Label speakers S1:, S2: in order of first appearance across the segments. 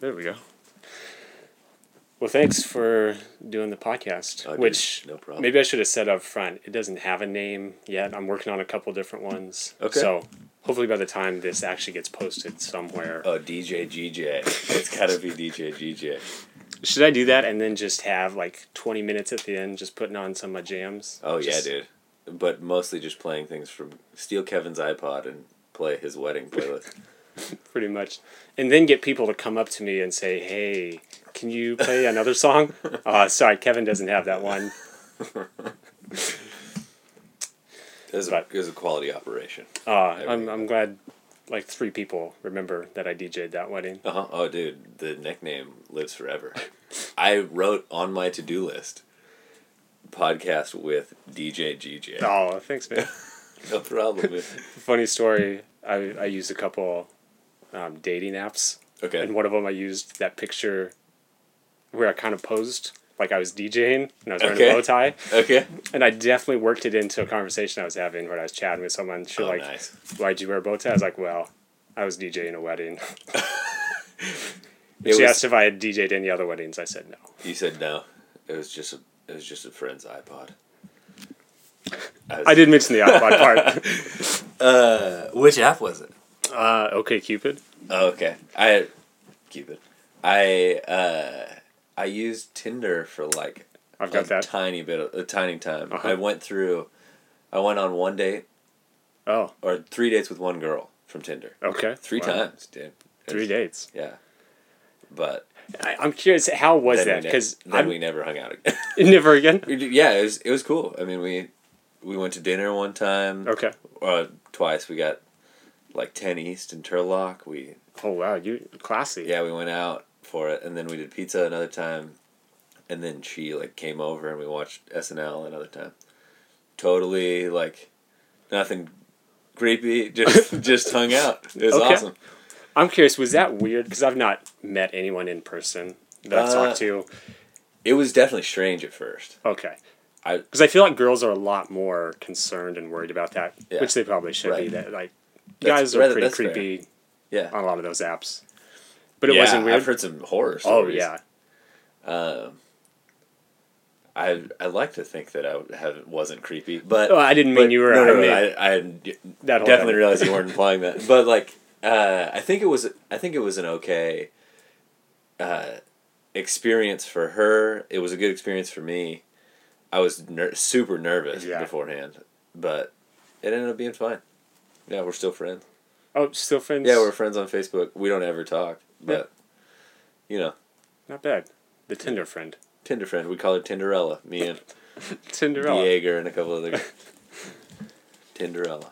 S1: There we go. Well, thanks for doing the podcast. Which
S2: no problem.
S1: maybe I should have said up front. It doesn't have a name yet. I'm working on a couple different ones.
S2: Okay.
S1: So hopefully by the time this actually gets posted somewhere,
S2: Oh, DJ GJ. It's gotta be DJ GJ.
S1: should I do that and then just have like 20 minutes at the end, just putting on some of my jams?
S2: Oh
S1: Just-
S2: yeah, dude. But mostly just playing things from steal Kevin's iPod and play his wedding playlist.
S1: pretty much and then get people to come up to me and say hey can you play another song uh, sorry kevin doesn't have that one
S2: It was, a,
S1: But-
S2: it was a quality operation.
S1: uh, I'm, I'm glad like three people remember that i dj'd that wedding
S2: Uh huh. Oh, dude, the nickname lives forever. I wrote on my to do list podcast with DJ GJ.
S1: oh thanks man
S2: No problem.
S1: funny story i, I used a couple um, dating apps
S2: Okay.
S1: and one of them i used that picture where i kind of posed like i was djing and i was wearing
S2: Okay.
S1: a bow tie
S2: Okay.
S1: and i definitely worked it into a conversation i was having where i was chatting with someone she
S2: Oh,
S1: like
S2: nice.
S1: why'd you wear a bow tie? I was like, well, I was DJing a wedding. She
S2: was-
S1: asked if I had DJed any other weddings. I said no.
S2: You said no. It was just a. It was just a friend's iPod. was-
S1: I did mention the iPod part.
S2: Uh, which app was it?
S1: Uh, OkCupid.
S2: Oh, okay. I keep it. I uh, I used Tinder for like
S1: I've got
S2: a
S1: that.
S2: tiny bit of a tiny time.
S1: Uh-huh.
S2: I went through. I went on one date
S1: Oh,
S2: or three dates with one girl from Tinder.
S1: okay.
S2: Three
S1: Wow.
S2: times, dude.
S1: Three dates.
S2: Yeah. But
S1: I, I'm curious, how was
S2: then
S1: that?
S2: we ne-
S1: Because
S2: then
S1: I'm
S2: we never hung out again.
S1: never again.
S2: Yeah, it was it was cool. I mean, we we went to dinner one time.
S1: Okay.
S2: Uh, twice we got like ten East in Turlock. We
S1: Oh wow, you classy.
S2: yeah we went out for it, and then we did pizza another time, and then she like came over and we watched SNL another time. Totally like nothing creepy. Just just hung out. It was
S1: Okay.
S2: awesome.
S1: I'm curious, was that weird? Because I've not met anyone in person that I've
S2: Uh,
S1: talked to.
S2: It was definitely strange at first.
S1: Okay.
S2: I-
S1: because I feel like girls are a lot more concerned and worried about that,
S2: Yeah.
S1: which they probably should be. That like guys are pretty
S2: that's fair.
S1: creepy
S2: Yeah.
S1: on a lot of those apps. But it
S2: yeah,
S1: wasn't weird.
S2: I've heard some horror
S1: oh yeah.
S2: Um, I I like to think that I have wasn't creepy, but
S1: Oh, I didn't mean
S2: but-
S1: you were.
S2: No, no,
S1: I
S2: no, I, I
S1: that
S2: definitely realized you weren't implying that. But like, uh, I think it was. I think it was an okay uh, experience for her. It was a good experience for me. I was ner- super nervous
S1: Yeah.
S2: beforehand, but it ended up being fine. Yeah, we're still friends.
S1: Oh, still friends.
S2: Yeah, we're friends on Facebook. We don't ever talk, but you know,
S1: not bad. The Tinder friend,
S2: Tinder friend. We call her Tinderella. Me and
S1: Tinderella.
S2: Jaeger and a couple other Tinderella.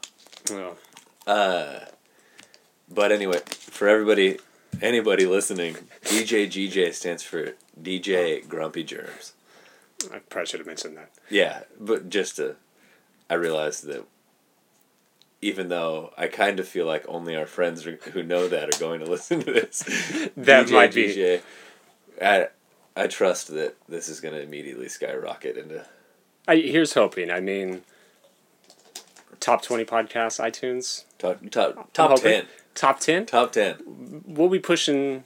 S1: Oh,
S2: Uh, but anyway, for everybody, anybody listening, DJ GJ stands for DJ Grumpy Germs.
S1: I probably should have mentioned that.
S2: Yeah, but just to, I realized that even though I kind of feel like only our friends are, who know that are going to listen to this,
S1: That might be.
S2: GJ, I, I trust that this is going to immediately skyrocket into.
S1: I here's hoping. I mean, top twenty podcasts, iTunes,
S2: Top, top, top
S1: hoping.
S2: 10.
S1: top ten.
S2: Top 10.
S1: We'll be pushing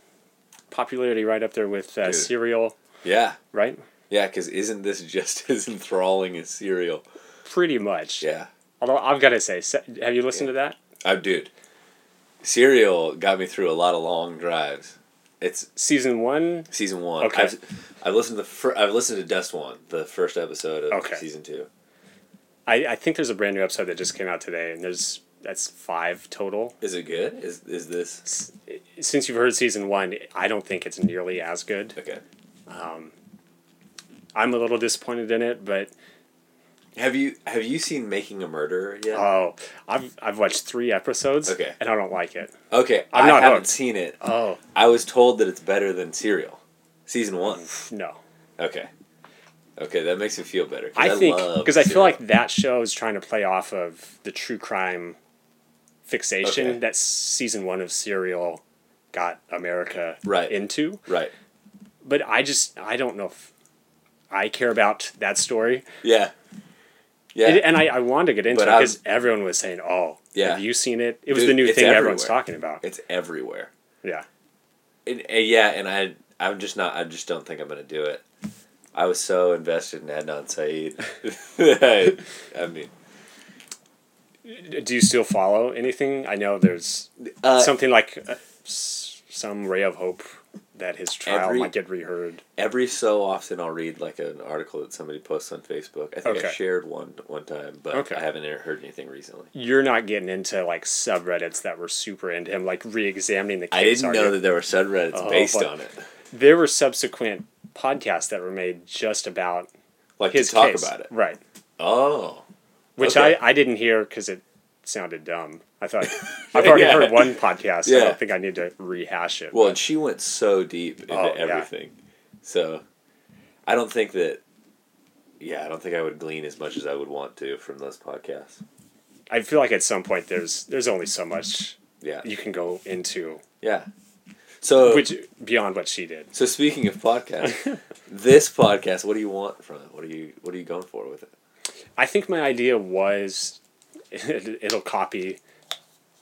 S1: popularity right up there with uh, Serial,
S2: Yeah.
S1: right?
S2: Yeah, because isn't this just as enthralling as Serial?
S1: Pretty much.
S2: Yeah.
S1: Although I've got to say, have you listened to that?
S2: I dude. Serial got me through a lot of long drives. It's
S1: Season one.
S2: season one.
S1: Okay.
S2: I've, I've listened to the fir- I've listened to DUSTWUN, the first episode of
S1: Okay.
S2: season two.
S1: I, I think there's a brand new episode that just came out today, and there's that's five total.
S2: Is it good? Is is this
S1: Since you've heard season one, I don't think it's nearly as good.
S2: okay?
S1: Um, I'm a little disappointed in it, but
S2: Have you have you seen Making a Murderer yet?
S1: oh, I've I've watched three episodes,
S2: Okay.
S1: and I don't like it.
S2: okay,
S1: I'm
S2: I
S1: not
S2: haven't
S1: hooked.
S2: seen it.
S1: Oh
S2: I was told that it's better than Serial, season one.
S1: no,
S2: Okay, okay, that makes me feel better. 'cause
S1: I think
S2: love
S1: because I feel
S2: Serial.
S1: like that show is trying to play off of the true crime fixation
S2: Okay.
S1: that season one of Serial got America
S2: Right.
S1: into.
S2: right.
S1: But I just I don't know if I care about that story.
S2: Yeah, yeah.
S1: It- and I, I wanted to get into
S2: But
S1: it because everyone was saying, "Oh,
S2: Yeah.
S1: have you seen it?" It was
S2: Dude,
S1: the new thing everyone's talking about.
S2: it's everywhere.
S1: Yeah,
S2: And, and yeah, and I I'm just not. I just don't think I'm gonna do it. I was so invested in Adnan Syed. I, I mean,
S1: Do you still follow anything? I know there's
S2: uh,
S1: something like uh, some ray of hope that his trial
S2: Every-
S1: might get reheard.
S2: every so often I'll read like an article that somebody posts on Facebook. I think I shared one one time, but
S1: Okay.
S2: I haven't heard anything recently.
S1: You're not getting into like subreddits that were super into him, like re-examining the case.
S2: I didn't know
S1: you?
S2: that there were subreddits
S1: Oh,
S2: based on it.
S1: there were subsequent podcasts that were made just about
S2: Like
S1: his
S2: talk
S1: case.
S2: about it.
S1: right?
S2: Oh,
S1: Which
S2: Okay.
S1: I, I didn't hear because it sounded dumb. I thought I've already
S2: Yeah.
S1: heard one podcast. I don't think I need to rehash it.
S2: well,
S1: but-
S2: and she went so deep into
S1: Oh, yeah.
S2: everything. So, I don't think that. Yeah, I don't think I would glean as much as I would want to from those podcasts.
S1: I feel like at some point there's there's only so much
S2: Yeah,
S1: you can go into,
S2: yeah. So,
S1: which beyond what she did.
S2: so speaking of podcasts, this podcast, what do you want from it? What are you What are you going for with it?
S1: I think my idea was it, it'll copy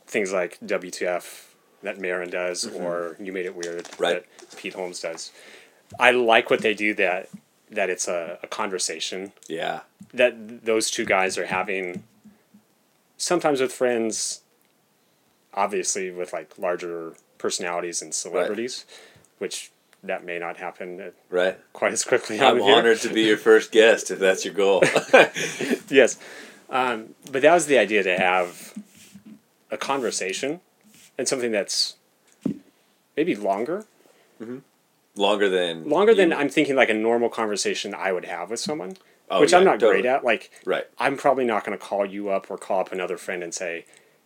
S1: things like WTF that Maron does or You Made It Weird
S2: Mm-hmm. Right.
S1: that Pete Holmes does. I like what they do that that it's a, a conversation
S2: Yeah,
S1: that those two guys are having sometimes with friends obviously with like larger personalities and celebrities which that may not happen
S2: right.
S1: quite as quickly
S2: I'm honored to be your first guest if that's your goal.
S1: yes um, but that was the idea to have a conversation and something that's maybe longer mm-hmm.
S2: Longer than
S1: longer than i'm thinking like a normal conversation i would have with someone
S2: Oh,
S1: which
S2: yeah,
S1: i'm not
S2: totally.
S1: great at like
S2: Right.
S1: i'm probably not going to call you up or call up another friend and say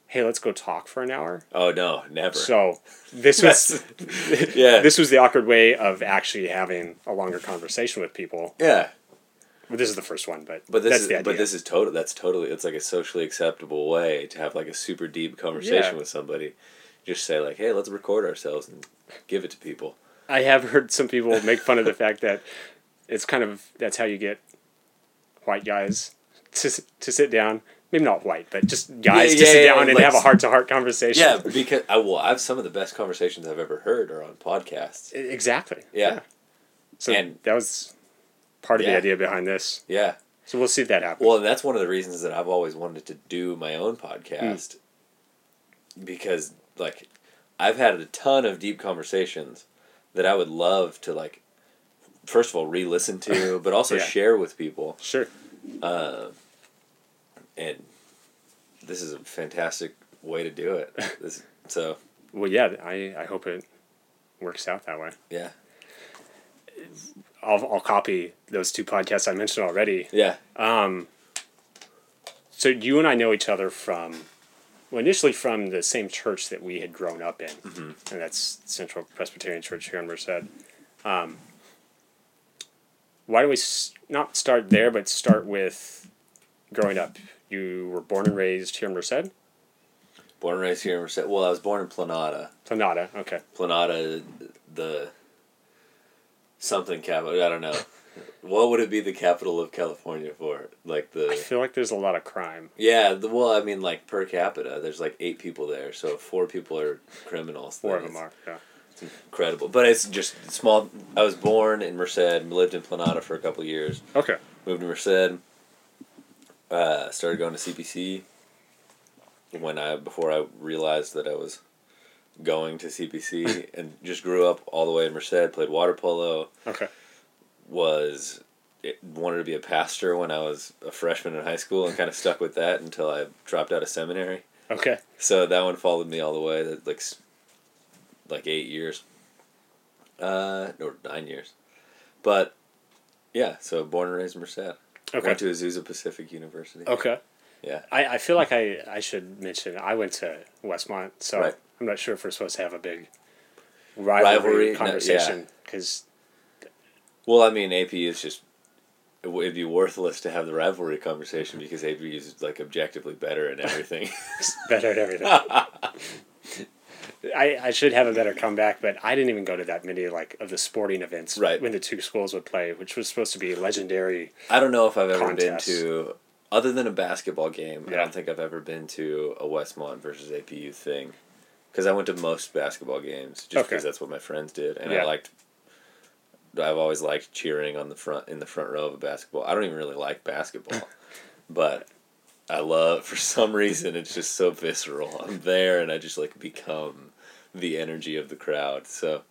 S1: hey let's go talk for an hour
S2: Oh no, never.
S1: so this was
S2: yeah.
S1: this was the awkward way of actually having a longer conversation with people
S2: yeah.
S1: Well, this is the first one but,
S2: But this
S1: that's
S2: is
S1: the idea
S2: but this is total. That's totally. It's like a socially acceptable way to have like a super deep conversation
S1: Yeah.
S2: with somebody. Just say like, "Hey, let's record ourselves and give it to people."
S1: I have heard some people make fun of the fact that it's kind of that's how you get white guys to to sit down. Maybe not white, but just guys
S2: Yeah,
S1: to
S2: yeah,
S1: sit down and
S2: like-
S1: have a heart to heart conversation.
S2: Yeah, because I well, I've some of the best conversations I've ever heard are on podcasts.
S1: Exactly.
S2: Yeah,
S1: So
S2: And-
S1: that was part of
S2: Yeah.
S1: the idea behind this.
S2: yeah.
S1: So we'll see if that happens.
S2: Well, and that's one of the reasons that I've always wanted to do my own podcast. Because like I've had a ton of deep conversations that I would love to like first of all re-listen to, but also
S1: Yeah.
S2: share with people.
S1: sure.
S2: Uh, and this is a fantastic way to do it. This, so
S1: Well, yeah. I I hope it works out that way.
S2: yeah,
S1: I'll I'll copy those two podcasts I mentioned already.
S2: yeah,
S1: Um, so you and I know each other from, well, initially from the same church that we had grown up in, and that's Central Presbyterian Church here in Merced. Um, why do we s- not start there, but start with growing up? You were born and raised here in Merced,
S2: born and raised here in Merced. Well, I was born in Planada.
S1: Planada. Okay,
S2: Planada, the something capital. I don't know. What would it be the capital of California for? Like the.
S1: I feel like there's a lot of crime.
S2: yeah. The well, I mean, like per capita, there's like eight people there. So four people are criminals.
S1: Four of them are. Yeah.
S2: incredible. But it's just small. I was born in Merced, lived in Planada for a couple years.
S1: Okay.
S2: moved to Merced. Uh, started going to CPC when I before I realized that I was going to CPC and just grew up all the way in Merced. Played water polo.
S1: Okay.
S2: Was it, wanted to be a pastor when I was a freshman in high school and kind of stuck with that until I dropped out of seminary.
S1: Okay.
S2: So that one followed me all the way. That like like eight years. Uh, or nine years, but yeah. So born and raised in Merced.
S1: Okay.
S2: Went to Azusa Pacific University.
S1: Okay.
S2: Yeah.
S1: I, I feel like I, I should mention I went to Westmont, so
S2: Right.
S1: I'm not sure if we're supposed to have a big rivalry,
S2: Rivalry?
S1: Conversation because
S2: Well, I mean, AP is just it would be worthless to have the rivalry conversation because AP is like objectively better in everything.
S1: better at everything. I, I should have a better comeback, but I didn't even go to that many like of the sporting events
S2: Right.
S1: when the two schools would play, which was supposed to be legendary.
S2: I don't know if I've ever
S1: Contests.
S2: been to other than a basketball game.
S1: yeah.
S2: I don't think I've ever been to a Westmont versus APU thing. Because I went to most basketball games just
S1: Okay.
S2: because that's what my friends did, and I liked. I've always liked cheering on the front in the front row of a basketball. I don't even really like basketball, but I love for some reason it's just so visceral. I'm there and I just like become the energy of the crowd. So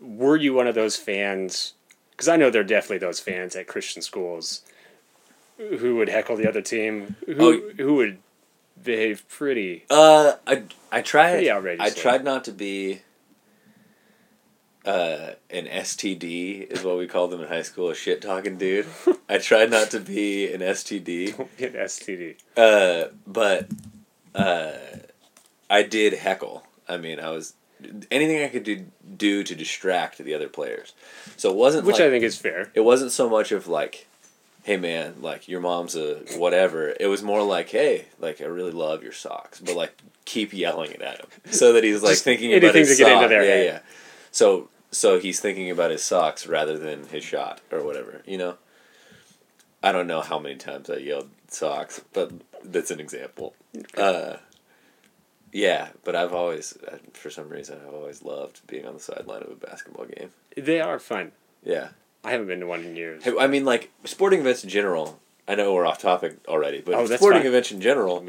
S1: Were you one of those fans? Because I know there are definitely those fans at Christian schools who would heckle the other team, who
S2: Oh.
S1: who would behave pretty.
S2: Uh, I I tried. I tried not to be. Uh, an STD is what we called them in high school, a shit talking dude. I tried not to be an STD,
S1: Hit STD.
S2: uh, but uh, I did heckle. I mean, I was anything I could do do to distract the other players. So it wasn't
S1: Which
S2: like,
S1: I think is fair.
S2: it wasn't so much of like hey man like your mom's a whatever. It was more like hey like i really love your socks but like keep yelling it at him. So that he's like thinking about
S1: anything
S2: his
S1: to get into
S2: sock.
S1: their
S2: yeah yeah. So so he's thinking about his socks rather than his shot or whatever you know? I don't know how many times i yelled socks but that's an example. Uh yeah but i've always uh, for some reason i've always loved being on the sideline of a basketball game.
S1: They are fun.
S2: yeah
S1: I haven't been to one in years.
S2: I mean, like sporting events in general. I know we're off topic already, but
S1: Oh,
S2: sporting
S1: fine.
S2: events in general.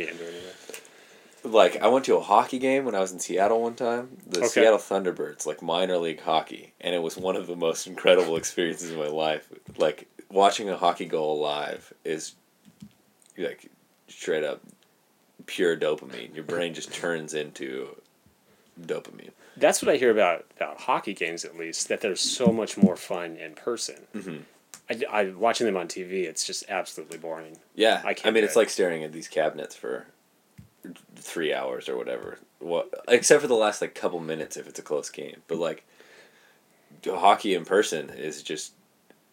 S2: Like I went to a hockey game when I was in Seattle one time. The
S1: Okay.
S2: Seattle Thunderbirds, like minor league hockey, and it was one of the most incredible experiences of my life. Like watching a hockey goal live is like straight up pure dopamine. Your brain just turns into dopamine.
S1: That's what I hear about about hockey games, at least. That they're so much more fun in person.
S2: Mm-hmm.
S1: I, I watching them on TV. It's just absolutely boring.
S2: Yeah,
S1: I
S2: I, mean, it's
S1: it.
S2: like staring at these cabinets for three hours or whatever. What, except for the last like couple minutes if it's a close game. But like, hockey in person is just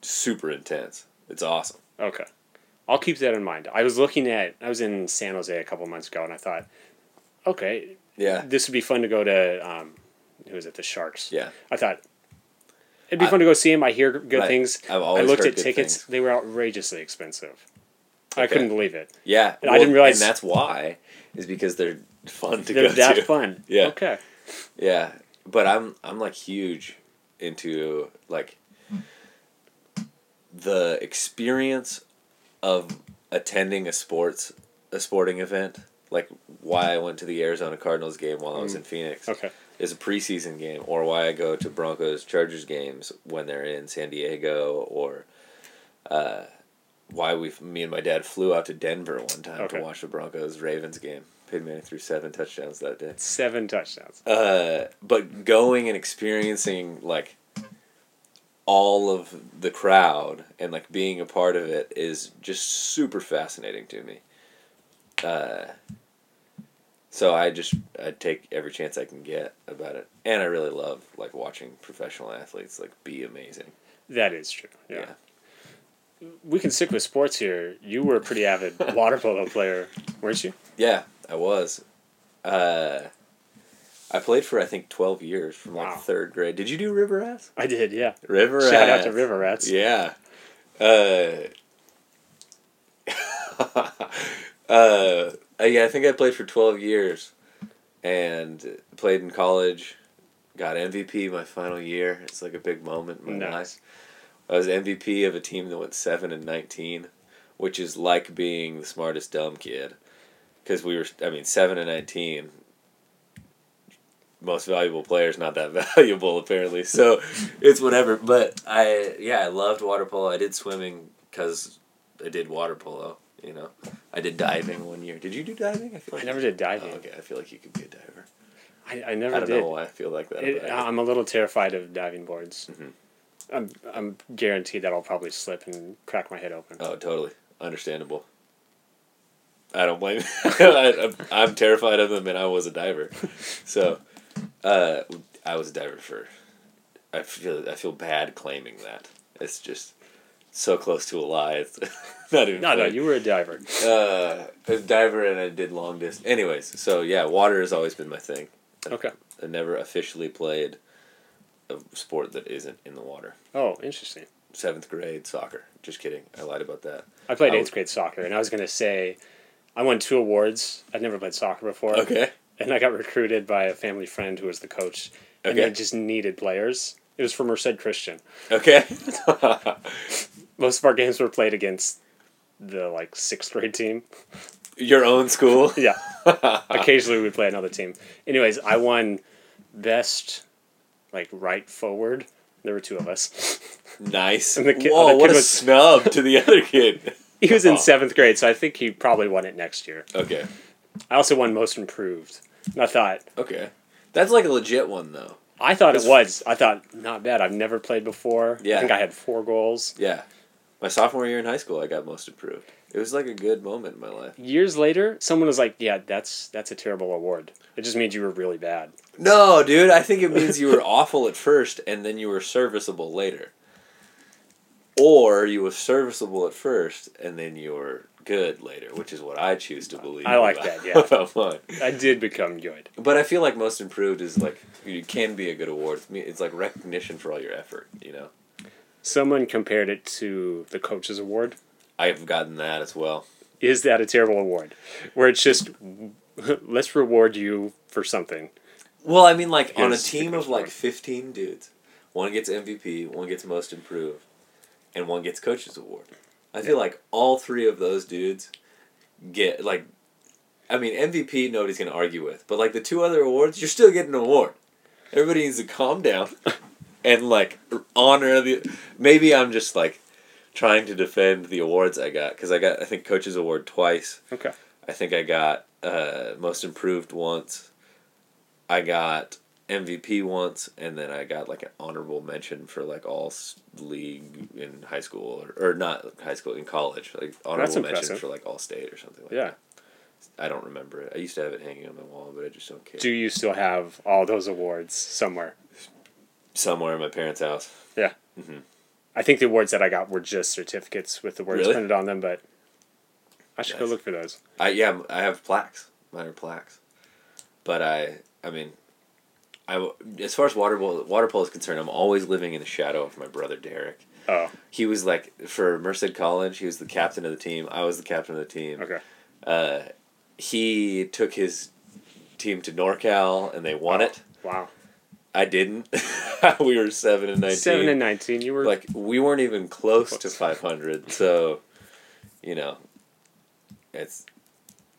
S2: super intense. It's awesome.
S1: Okay, I'll keep that in mind. I was looking at. I was in San Jose a couple months ago, and I thought, okay,
S2: Yeah,
S1: this would be fun to go to. Um, who is it? The Sharks.
S2: yeah.
S1: I thought it'd be
S2: I-
S1: fun to go see him. I hear good
S2: Right.
S1: things.
S2: I've
S1: I looked at tickets;
S2: things.
S1: they were outrageously expensive. I couldn't believe it.
S2: Yeah,
S1: And I didn't realize-
S2: and that's why is because they're fun to
S1: They're
S2: go
S1: that
S2: to.
S1: fun.
S2: Yeah.
S1: Okay.
S2: Yeah, but I'm I'm like huge into like the experience of attending a sports a sporting event. Like why I went to the Arizona Cardinals game while I was in Phoenix
S1: Mm. Okay.
S2: Is a preseason game, or why I go to Broncos Chargers games when they're in San Diego, or uh, why we me and my dad flew out to Denver one time
S1: Okay.
S2: to watch the Broncos Ravens game. Peyton Manning threw seven touchdowns that day.
S1: Seven touchdowns.
S2: Uh, but going and experiencing like all of the crowd and like being a part of it is just super fascinating to me. Uh, so I just I take every chance I can get about it, and I really love like watching professional athletes like be amazing.
S1: That is true. Yeah.
S2: Yeah.
S1: We can stick with sports here. You were a pretty avid water polo player, weren't you?
S2: Yeah, I was. Uh, I played for I think twelve years from like
S1: Wow.
S2: third grade. Did you do river rats?
S1: I did. Yeah.
S2: River
S1: Shout out to. River Rats.
S2: Yeah. Uh, uh, Uh, yeah, I think I played for 12 years and played in college. Got MVP my final year. It's like a big moment in my
S1: Nice.
S2: life. I was MVP of a team that went 7 and 19, which is like being the smartest dumb kid. Because we were, I mean, 7 and 19. Most valuable players, not that valuable apparently. So it's whatever. But I, yeah, I loved water polo. I did swimming because I did water polo. You know, I did diving one year. Did you do diving? I feel
S1: I never did diving.
S2: Oh, okay, I feel like you could be a diver.
S1: I, I never
S2: I don't
S1: did.
S2: know why I feel like that.
S1: It. I'm a little terrified of diving boards.
S2: Mhm.
S1: I'm I'm guaranteed that I'll probably slip and crack my head open.
S2: Oh, totally understandable. I don't blame. I, I'm- I'm terrified of them, and I was a diver, so uh, I was a diver for. I feel I feel bad claiming that. It's just so close to a lie. It's not even.
S1: no, no, you were a diver.
S2: Uh, a diver, and I did long distance. Anyways, so yeah, water has always been my thing.
S1: Okay.
S2: I never officially played a sport that isn't in the water.
S1: Oh, interesting.
S2: Seventh grade soccer. Just kidding. I lied about that.
S1: I played
S2: I
S1: eighth
S2: was-
S1: grade soccer, and I was gonna say, I won two awards. I'd never played soccer before.
S2: Okay.
S1: and I got recruited by a family friend who was the coach, and
S2: Okay.
S1: they just needed players. It was for Merced Christian.
S2: Okay.
S1: Most of our games were played against the like sixth grade team.
S2: Your own school.
S1: Yeah. Occasionally we play another team. Anyways, I won best like right forward. There were two of us.
S2: Nice.
S1: And the kid-
S2: Whoa, what a
S1: was-
S2: snub to the other kid.
S1: He was in seventh grade, so I think he probably won it next year.
S2: Okay.
S1: I also won most improved. And I thought
S2: Okay. That's like a legit one though.
S1: I thought it was. I thought not bad. I've never played before.
S2: Yeah.
S1: I think I had four goals.
S2: Yeah. My sophomore year in high school, I got most improved. It was like a good moment in my life.
S1: Years later, someone was like, "Yeah, that's that's a terrible award. It just means you were really bad."
S2: No, dude, I think it means you were awful at first and then you were serviceable later. Or you were serviceable at first and then you were good later, which is what I choose to believe.
S1: I like
S2: about-
S1: that, yeah.
S2: About mine.
S1: I did become good.
S2: But I feel like most improved is like you can be a good award. It's like recognition for all your effort. You know,
S1: Someone compared it to the coach's award.
S2: I've gotten that as well.
S1: Is that a terrible award? Where it's just let's reward you for something.
S2: Well, I mean, like on a team of like fifteen dudes, one gets MVP, one gets most improved, and one gets coach's award. I feel like all three of those dudes get like, I mean, MVP nobody's gonna argue with, but like the two other awards, you're still getting an award. Everybody needs to calm down and like honor the. Maybe I'm just like trying to defend the awards I got because I got I think coach's award twice.
S1: Okay.
S2: I think I got uh, most improved once. I got MVP once, and then I got like an honorable mention for like all league in high school or, or not high school in college, like honorable mention for like all state or something like
S1: Yeah.
S2: that. I don't remember it. I used to have it hanging on my wall, but I just don't care.
S1: Do you still have all those awards somewhere?
S2: Somewhere in my parents' house. Yeah. Mhm.
S1: I think the awards that I got were just certificates with the words
S2: Really?
S1: printed on them, but I should go look for those.
S2: I yeah, I have plaques. Mine are plaques. But I I mean, I as far as water polo, water polo is concerned, I'm always living in the shadow of my brother Derek.
S1: Oh,
S2: He was like for Merced College. He was the captain of the team. I was the captain of the team.
S1: okay.
S2: Uh, he took his team to NorCal and they won
S1: Oh.
S2: it.
S1: Wow.
S2: I didn't. we were seven and nineteen.
S1: Seven and nineteen. You were
S2: like we weren't even close, to five hundred. So, you know, it's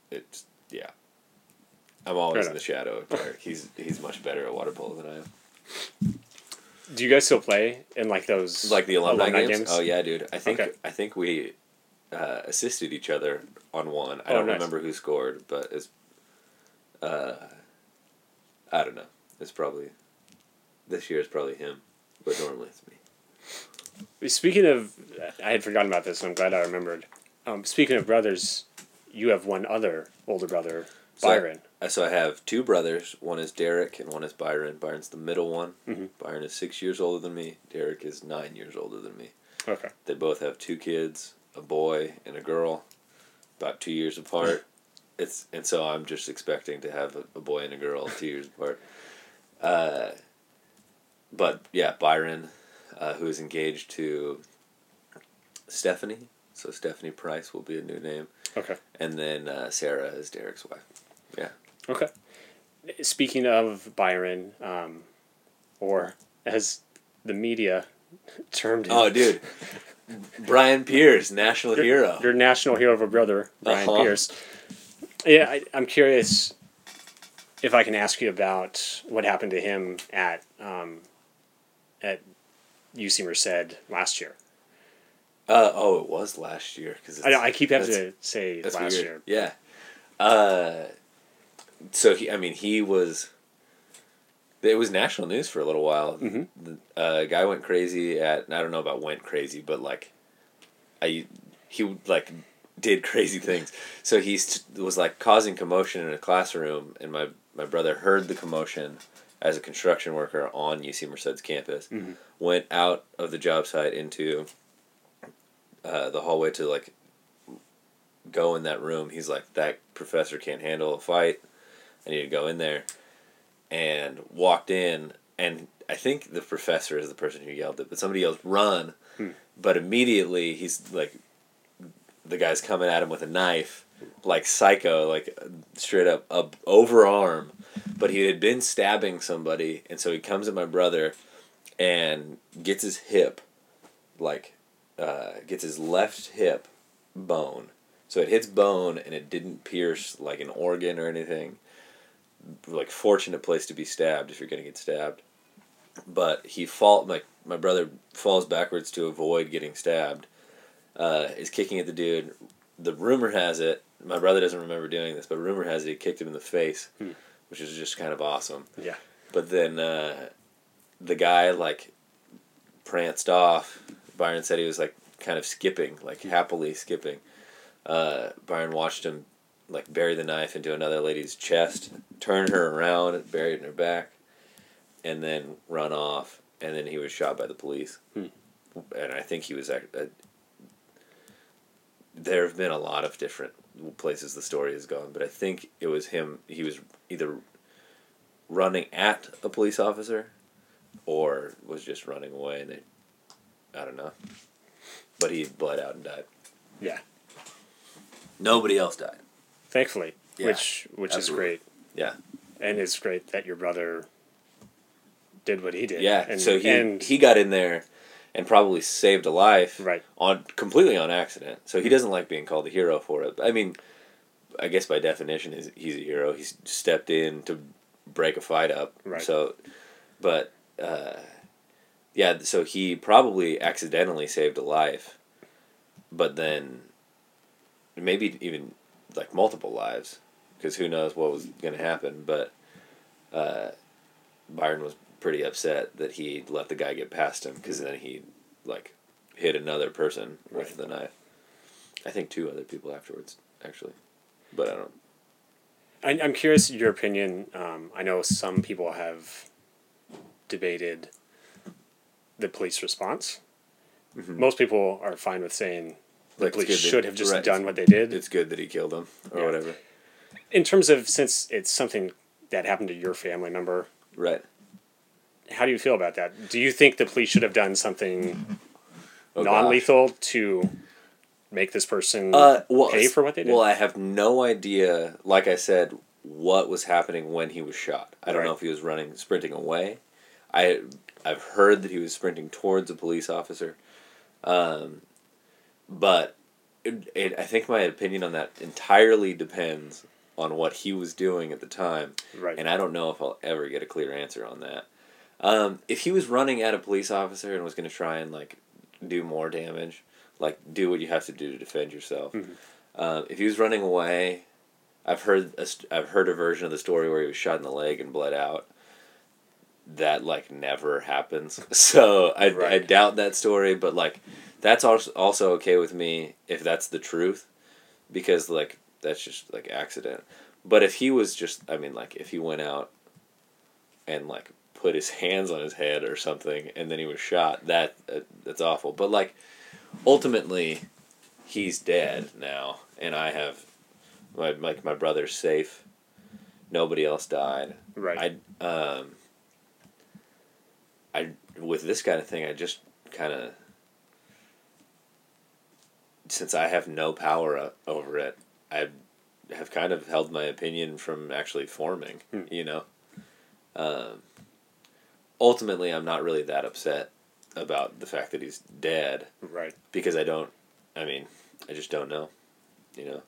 S2: it's yeah. I'm always in the shadow of Derek. He's he's much better at water polo than I am.
S1: Do you guys still play in like those
S2: Like the alumni, games? Oh yeah, dude. I think
S1: Okay.
S2: I think we uh, assisted each other on one. I
S1: Oh,
S2: don't
S1: nice.
S2: remember who scored, but it's uh, I don't know. It's probably this year is probably him, but normally it's me.
S1: Speaking of, I had forgotten about this. and I'm glad I remembered. Um, speaking of brothers, you have one other older brother,
S2: So-
S1: Byron.
S2: Uh, So I have two brothers. One is Derek, and one is Byron. Byron's the middle one.
S1: Mhm.
S2: Byron is six years older than me. Derek is nine years older than me.
S1: Okay.
S2: They both have two kids, a boy and a girl, about two years apart. It's and so I'm just expecting to have a, a boy and a girl two years apart. Uh, but yeah, Byron, uh, who is engaged to Stephanie. So Stephanie Price will be a new name,
S1: Okay.
S2: and then uh, Sarah is Derek's wife. Yeah.
S1: Okay. Speaking of Byron, um, or as the media termed him,
S2: Oh, dude, Brian Pierce, national
S1: your,
S2: hero.
S1: your national hero of a brother, Brian
S2: Uh-huh.
S1: Pierce. Yeah, I, I'm curious if I can ask you about what happened to him at um, at UC Merced last year.
S2: Uh, oh, it was last year because
S1: I, I keep having to say last
S2: weird.
S1: year.
S2: Yeah. Uh, so he, I mean, he was. It was national news for a little while.
S1: Mhm.
S2: The uh, guy went crazy at. I don't know about went crazy, but like, I he like did crazy things. So he st- was like causing commotion in a classroom, and my my brother heard the commotion as a construction worker on UC Merced's campus.
S1: Mhm.
S2: Went out of the job site into uh, the hallway to like go in that room. He's like, that professor can't handle a fight. I need to go in there. And walked in, and I think the professor is the person who yelled it, but somebody yells, run.
S1: Hmm.
S2: But immediately he's like, the guy's coming at him with a knife, like psycho, like straight up, up overarm. but he had been stabbing somebody, and so he comes at my brother, and gets his hip, like, uh, gets his left hip bone. So it hits bone, and it didn't pierce like an organ or anything. Like fortunate place to be stabbed if you're gonna get stabbed. But he fall like my brother falls backwards to avoid getting stabbed. Uh, is kicking at the dude. The rumor has it my brother doesn't remember doing this, but rumor has it he kicked him in the face,
S1: Hmm.
S2: which is just kind of awesome.
S1: Yeah.
S2: But then uh, the guy like pranced off. Byron said he was like kind of skipping, like happily skipping. Uh, Byron watched him like bury the knife into another lady's chest, turn her around, and bury it in her back, and then run off. And then he was shot by the police.
S1: Hmm.
S2: And I think he was. Act- there have been a lot of different places the story has gone, but I think it was him. He was either running at a police officer or was just running away and they I don't know. But he bled out and died.
S1: Yeah.
S2: Nobody else died.
S1: Thankfully,
S2: Yeah,
S1: which which
S2: absolutely.
S1: is great.
S2: Yeah.
S1: And it's great that your brother did what he did.
S2: Yeah.
S1: And,
S2: so he
S1: and
S2: he got in there and probably saved a life
S1: right.
S2: on completely on accident. So he doesn't like being called a hero for it. I mean, I guess by definition he's he's a hero. He's stepped in to break a fight up.
S1: Right.
S2: So but uh, yeah, so he probably accidentally saved a life. But then maybe even like multiple lives because who knows what was going to happen, but uh, Byron was pretty upset that he let the guy get past him because then he like hit another person with the knife. I think two other people afterwards, actually, but I don't.
S1: I, I'm curious your opinion. Um, I know some people have debated the police response.
S2: Mhm.
S1: Most people are fine with saying the
S2: Like,
S1: police
S2: good that-
S1: should have just
S2: right.
S1: done what they did.
S2: It's good that he killed him or
S1: Yeah.
S2: whatever.
S1: In terms of since it's something that happened to your family member,
S2: Right.
S1: How do you feel about that? Do you think the police should have done something
S2: Oh,
S1: non-lethal to make this person
S2: Uh, well,
S1: pay for what they did?
S2: Well, I have no idea. Like I said, what was happening when he was shot? I don't know if he was running, sprinting away. I I've heard that he was sprinting towards a police officer, um, but it, it, I think my opinion on that entirely depends on what he was doing at the time,
S1: right.
S2: and I don't know if I'll ever get a clear answer on that. Um, if he was running at a police officer and was going to try and like do more damage, like do what you have to do to defend yourself.
S1: Mhm.
S2: Um, if he was running away, I've heard a st- I've heard a version of the story where he was shot in the leg and bled out. That like never happens, so I I doubt that story. But like, that's also also okay with me if that's the truth, because like that's just like accident. But if he was just, I mean, like if he went out and like put his hands on his head or something, and then he was shot, that uh, that's awful. But like, ultimately, he's dead now, and I have my like my brother's safe. Nobody else died.
S1: right.
S2: I um. I with this kind of thing, I just kind of since I have no power o- over it, I have kind of held my opinion from actually forming.
S1: Hmm.
S2: You know. Um, ultimately, I'm not really that upset about the fact that he's dead
S1: right.
S2: because I don't. I mean, I just don't know. You know.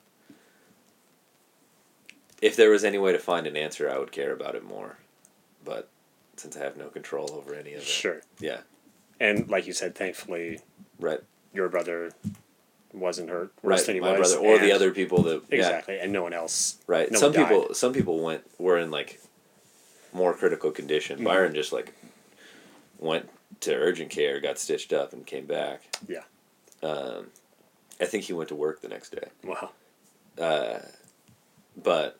S2: If there was any way to find an answer, I would care about it more, but since I have no control over any of it,
S1: Sure.
S2: yeah,
S1: And like you said, thankfully,
S2: right,
S1: your brother wasn't hurt worse
S2: right,
S1: than he
S2: my
S1: was,
S2: brother or the other people that yeah,
S1: exactly, and no one else.
S2: right.
S1: no
S2: some people, some people went were in like more critical condition.
S1: Mhm.
S2: Byron just like went to urgent care, got stitched up, and came back.
S1: Yeah.
S2: Um, I think he went to work the next day.
S1: Wow.
S2: Uh, but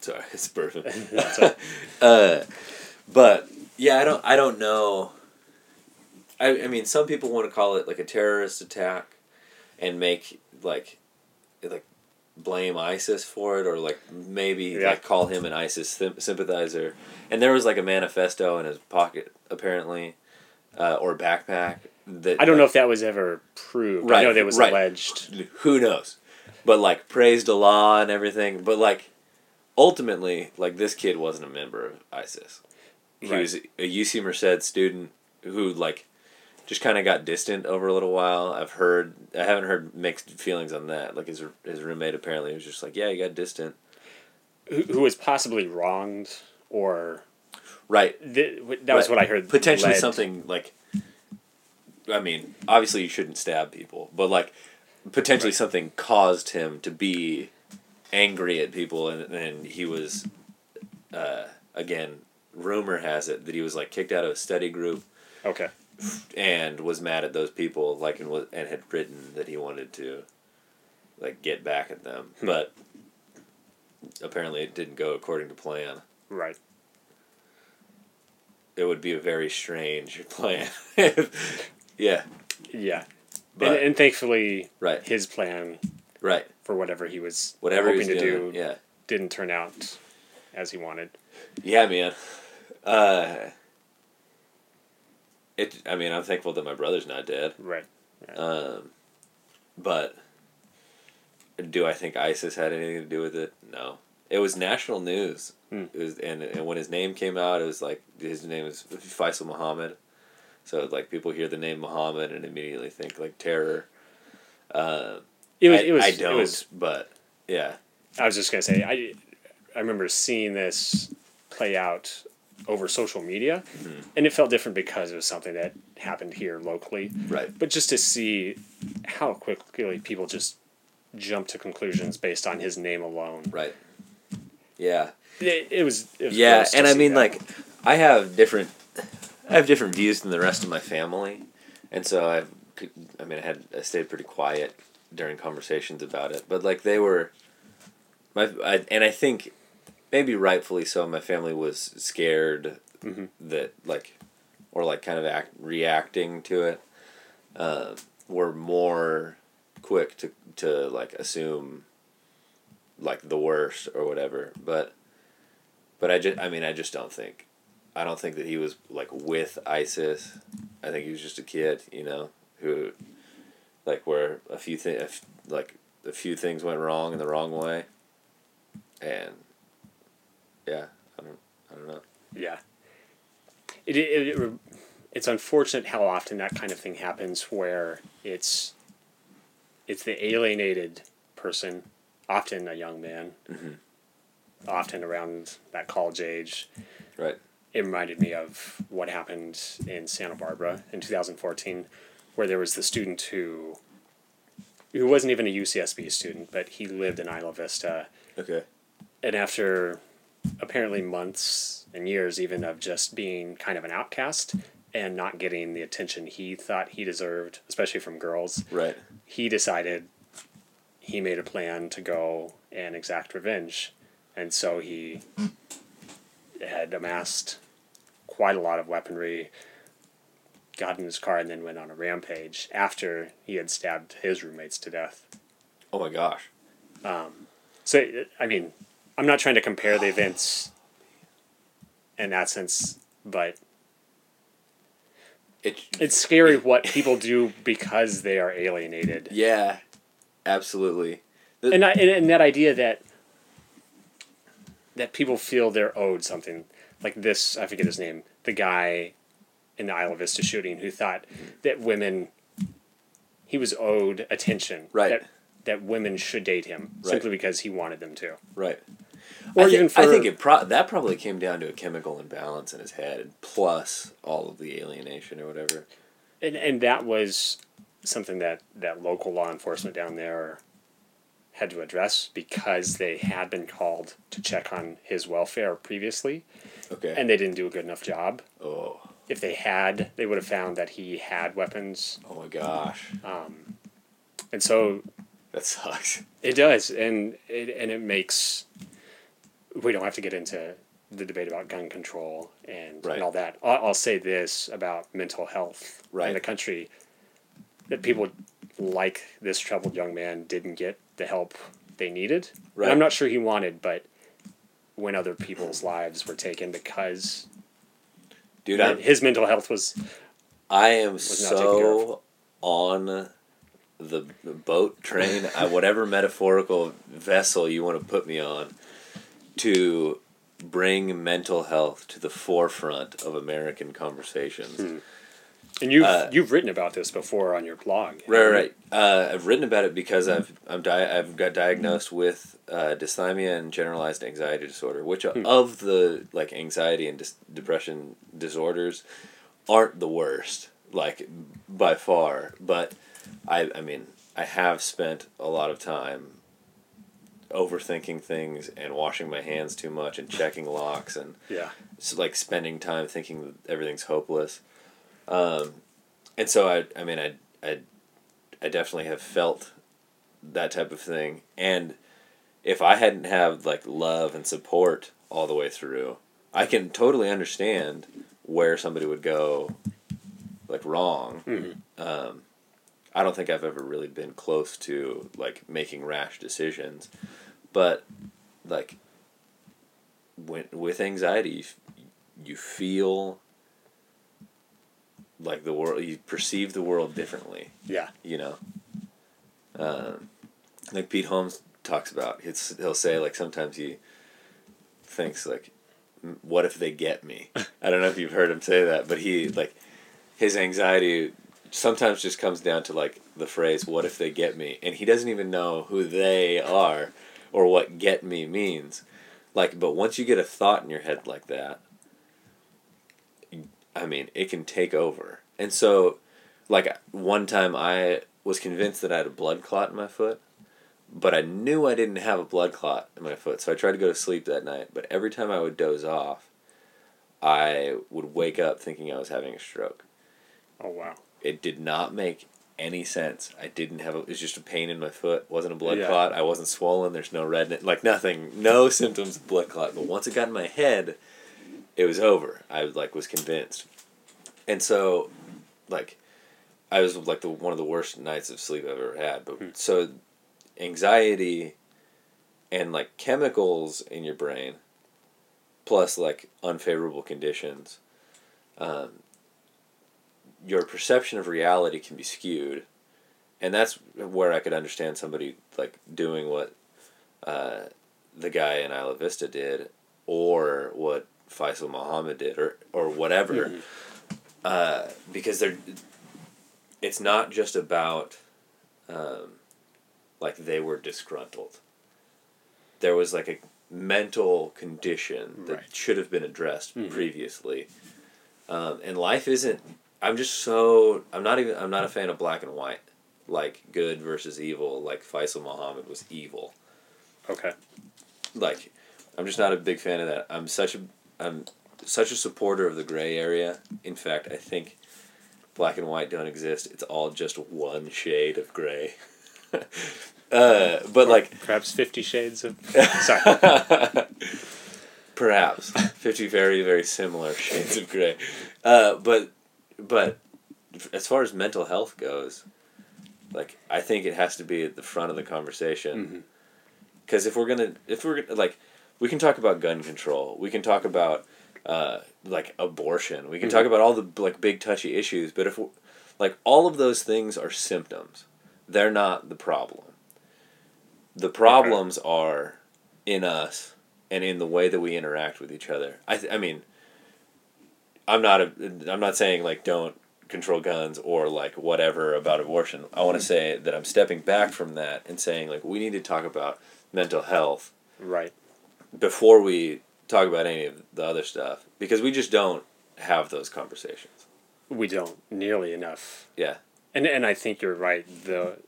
S2: sorry, it's perfect.
S1: That's all right.
S2: uh, but yeah, I don't. I don't know. I I mean, some people want to call it like a terrorist attack, and make like, like blame ISIS for it, or like maybe
S1: Yeah.
S2: like call him an ISIS sym- sympathizer. And there was like a manifesto in his pocket, apparently, uh, or backpack. That
S1: I don't know if that was ever proved. I
S2: Right,
S1: know that was
S2: right.
S1: alleged.
S2: Who knows? but like praised Allah and everything. But like ultimately, like this kid wasn't a member of ISIS. He
S1: Right.
S2: was a UC Merced student who like just kind of got distant over a little while. I've heard I haven't heard mixed feelings on that. Like his his roommate apparently was just like, yeah, he got distant.
S1: who, who was possibly wronged or
S2: Right.
S1: th- that was
S2: Right.
S1: what I heard.
S2: potentially
S1: led-
S2: something like i mean obviously you shouldn't stab people but like potentially
S1: Right.
S2: something caused him to be angry at people and, and he was uh, again rumor has it that he was like kicked out of a study group
S1: Okay.
S2: And was mad at those people like and was and had written that he wanted to like get back at them
S1: Hmm.
S2: but apparently it didn't go according to plan
S1: Right.
S2: it would be a very strange plan yeah
S1: Yeah.
S2: But-
S1: and, and thankfully,
S2: right
S1: his plan
S2: right
S1: for whatever he was
S2: whatever
S1: hoping
S2: was
S1: to
S2: doing
S1: do
S2: yeah
S1: didn't turn out as he wanted.
S2: yeah man uh it i mean i'm thankful that my brother's not dead
S1: Right.
S2: um but do i think isis had anything to do with it no it was national news
S1: Hmm.
S2: it was and, and when his name came out it was like his name is faisal muhammad so like people hear the name muhammad and immediately think like terror uh,
S1: It was.
S2: I,
S1: it was.
S2: I don't
S1: was.
S2: but yeah
S1: I was just gonna say. I. I remember seeing this play out over social media,
S2: Mm-hmm.
S1: and it felt different because it was something that happened here locally.
S2: right
S1: But just to see how quickly people just jump to conclusions based on his name alone.
S2: right yeah
S1: It, it was. It was
S2: yeah and i mean
S1: that.
S2: like i have different i have different views than the rest of my family and so i've i mean i had i stayed pretty quiet during conversations about it but like they were my I, and i think maybe rightfully so my family was scared
S1: Mhm.
S2: that like or like kind of act reacting to it uh, were more quick to to like assume like the worst or whatever. But but i just i mean i just don't think i don't think that he was like with isis. I think he was just a kid you know who like where a few things like a few things went wrong in the wrong way. And yeah i don't i don't know
S1: Yeah. It, it, it, it's unfortunate how often that kind of thing happens where it's it's the alienated person, often a young man,
S2: Mhm.
S1: often around that college age.
S2: right
S1: It reminded me of what happened in Santa Barbara in 2014, where there was the student who who wasn't even a UCSB student, but he lived in Isla Vista
S2: okay
S1: and after apparently months and years even of just being kind of an outcast and not getting the attention he thought he deserved especially from girls.
S2: Right.
S1: He decided he made a plan to go and exact revenge and so he had amassed quite a lot of weaponry got in his car and then went on a rampage after he had stabbed his roommates to death.
S2: Oh my gosh.
S1: Um, so I mean, I'm not trying to compare the events in that sense, but
S2: it
S1: it's scary what people do because they are alienated,
S2: yeah absolutely The-
S1: and I, and, and that idea that that people feel they're owed something like this. I forget his name. The guy in the Isla Vista shooting who thought that women he was owed attention,
S2: Right.
S1: That, that women should date him
S2: Right.
S1: simply because he wanted them to.
S2: Right.
S1: Or
S2: I thi-
S1: even
S2: I
S1: for-
S2: think it pro- that probably came down to a chemical imbalance in his head, plus all of the alienation or whatever.
S1: and and that was something that that local law enforcement down there had to address because they had been called to check on his welfare previously
S2: Okay.
S1: and they didn't do a good enough job
S2: oh,
S1: if they had they would have found that he had weapons
S2: oh my gosh, um,
S1: and so
S2: that sucks.
S1: it does and it and it makes we don't have to get into the debate about gun control and,
S2: Right.
S1: and all that I'll, I'll say this about mental health
S2: Right.
S1: in the country that people like this troubled young man didn't get the help they needed. And I'm not sure he wanted, but when other people's lives were taken because
S2: Dude,
S1: his mental health was
S2: I am
S1: care
S2: so on the, the boat, train, I, whatever metaphorical vessel you want to put me on, to bring mental health to the forefront of American conversations.
S1: Hmm. And you've
S2: Uh,
S1: you've written about this before on your blog.
S2: Right, right. Uh, I've written about it because I've I'm di- I've got diagnosed with uh, dysthymia and generalized anxiety disorder, which of the like anxiety and dis- depression disorders aren't the worst, like by far. But I I mean I have spent a lot of time overthinking things and washing my hands too much and checking locks and
S1: Yeah.
S2: like spending time thinking that everything's hopeless. Um, and so I, I mean, I, I, I definitely have felt that type of thing. And if I hadn't have like love and support all the way through, I can totally understand where somebody would go like wrong. Um, I don't think I've ever really been close to like making rash decisions, but like when, with anxiety, you, you feel like the world, you perceive the world differently,
S1: Yeah.
S2: you know? Um, like Pete Holmes talks about, it's, he'll say like sometimes he thinks like, what if they get me? I don't know if you've heard him say that, but he like his anxiety sometimes just comes down to like the phrase what if they get me and he doesn't even know who they are or what get me means. Like but once you get a thought in your head like that i mean it can take over. And so like one time i was convinced that i had a blood clot in my foot but i knew i didn't have a blood clot in my foot so i tried to go to sleep that night but every time i would doze off i would wake up thinking i was having a stroke.
S1: Oh wow.
S2: it did not make any sense. I didn't have a, it was just a pain in my foot. Wasn't a blood
S1: Yeah.
S2: clot. I wasn't swollen. There's no redness, like nothing, no symptoms of blood clot. But once it got in my head, it was over. I was like was convinced, and so, like, I was like the one of the worst nights of sleep I've ever had. But so, anxiety, and like chemicals in your brain, plus like unfavorable conditions. Um, your perception of reality can be skewed, and that's where I could understand somebody like doing what uh, the guy in Isla Vista did, or what Faisal Muhammad did, or or whatever, uh, because they're. It's not just about, um, like they were disgruntled. There was like a mental condition that
S1: Right.
S2: should have been addressed previously, um, and life isn't I'm just so I'm not even I'm not a fan of black and white, like good versus evil. Like Faisal Muhammad was evil.
S1: Okay.
S2: Like I'm just not a big fan of that. I'm such a I'm such a supporter of the gray area. In fact, I think black and white don't exist. It's all just one shade of gray. uh, but like
S1: Perhaps Fifty Shades of. Sorry.
S2: Perhaps fifty very very similar shades of gray, uh, but but as far as mental health goes, like I think it has to be at the front of the conversation. Because if we're gonna if we're gonna like, we can talk about gun control. We can talk about uh, like abortion. We can talk about all the like big touchy issues. But if like all of those things are symptoms, they're not the problem. The problems are in us and in the way that we interact with each other. I th- I mean, I'm not a I'm not saying like don't control guns or like whatever about abortion. I want to hmm. say that I'm stepping back from that and saying like we need to talk about mental health
S1: right.
S2: before we talk about any of the other stuff because we just don't have those conversations.
S1: We don't nearly enough.
S2: Yeah.
S1: And and I think you're right. The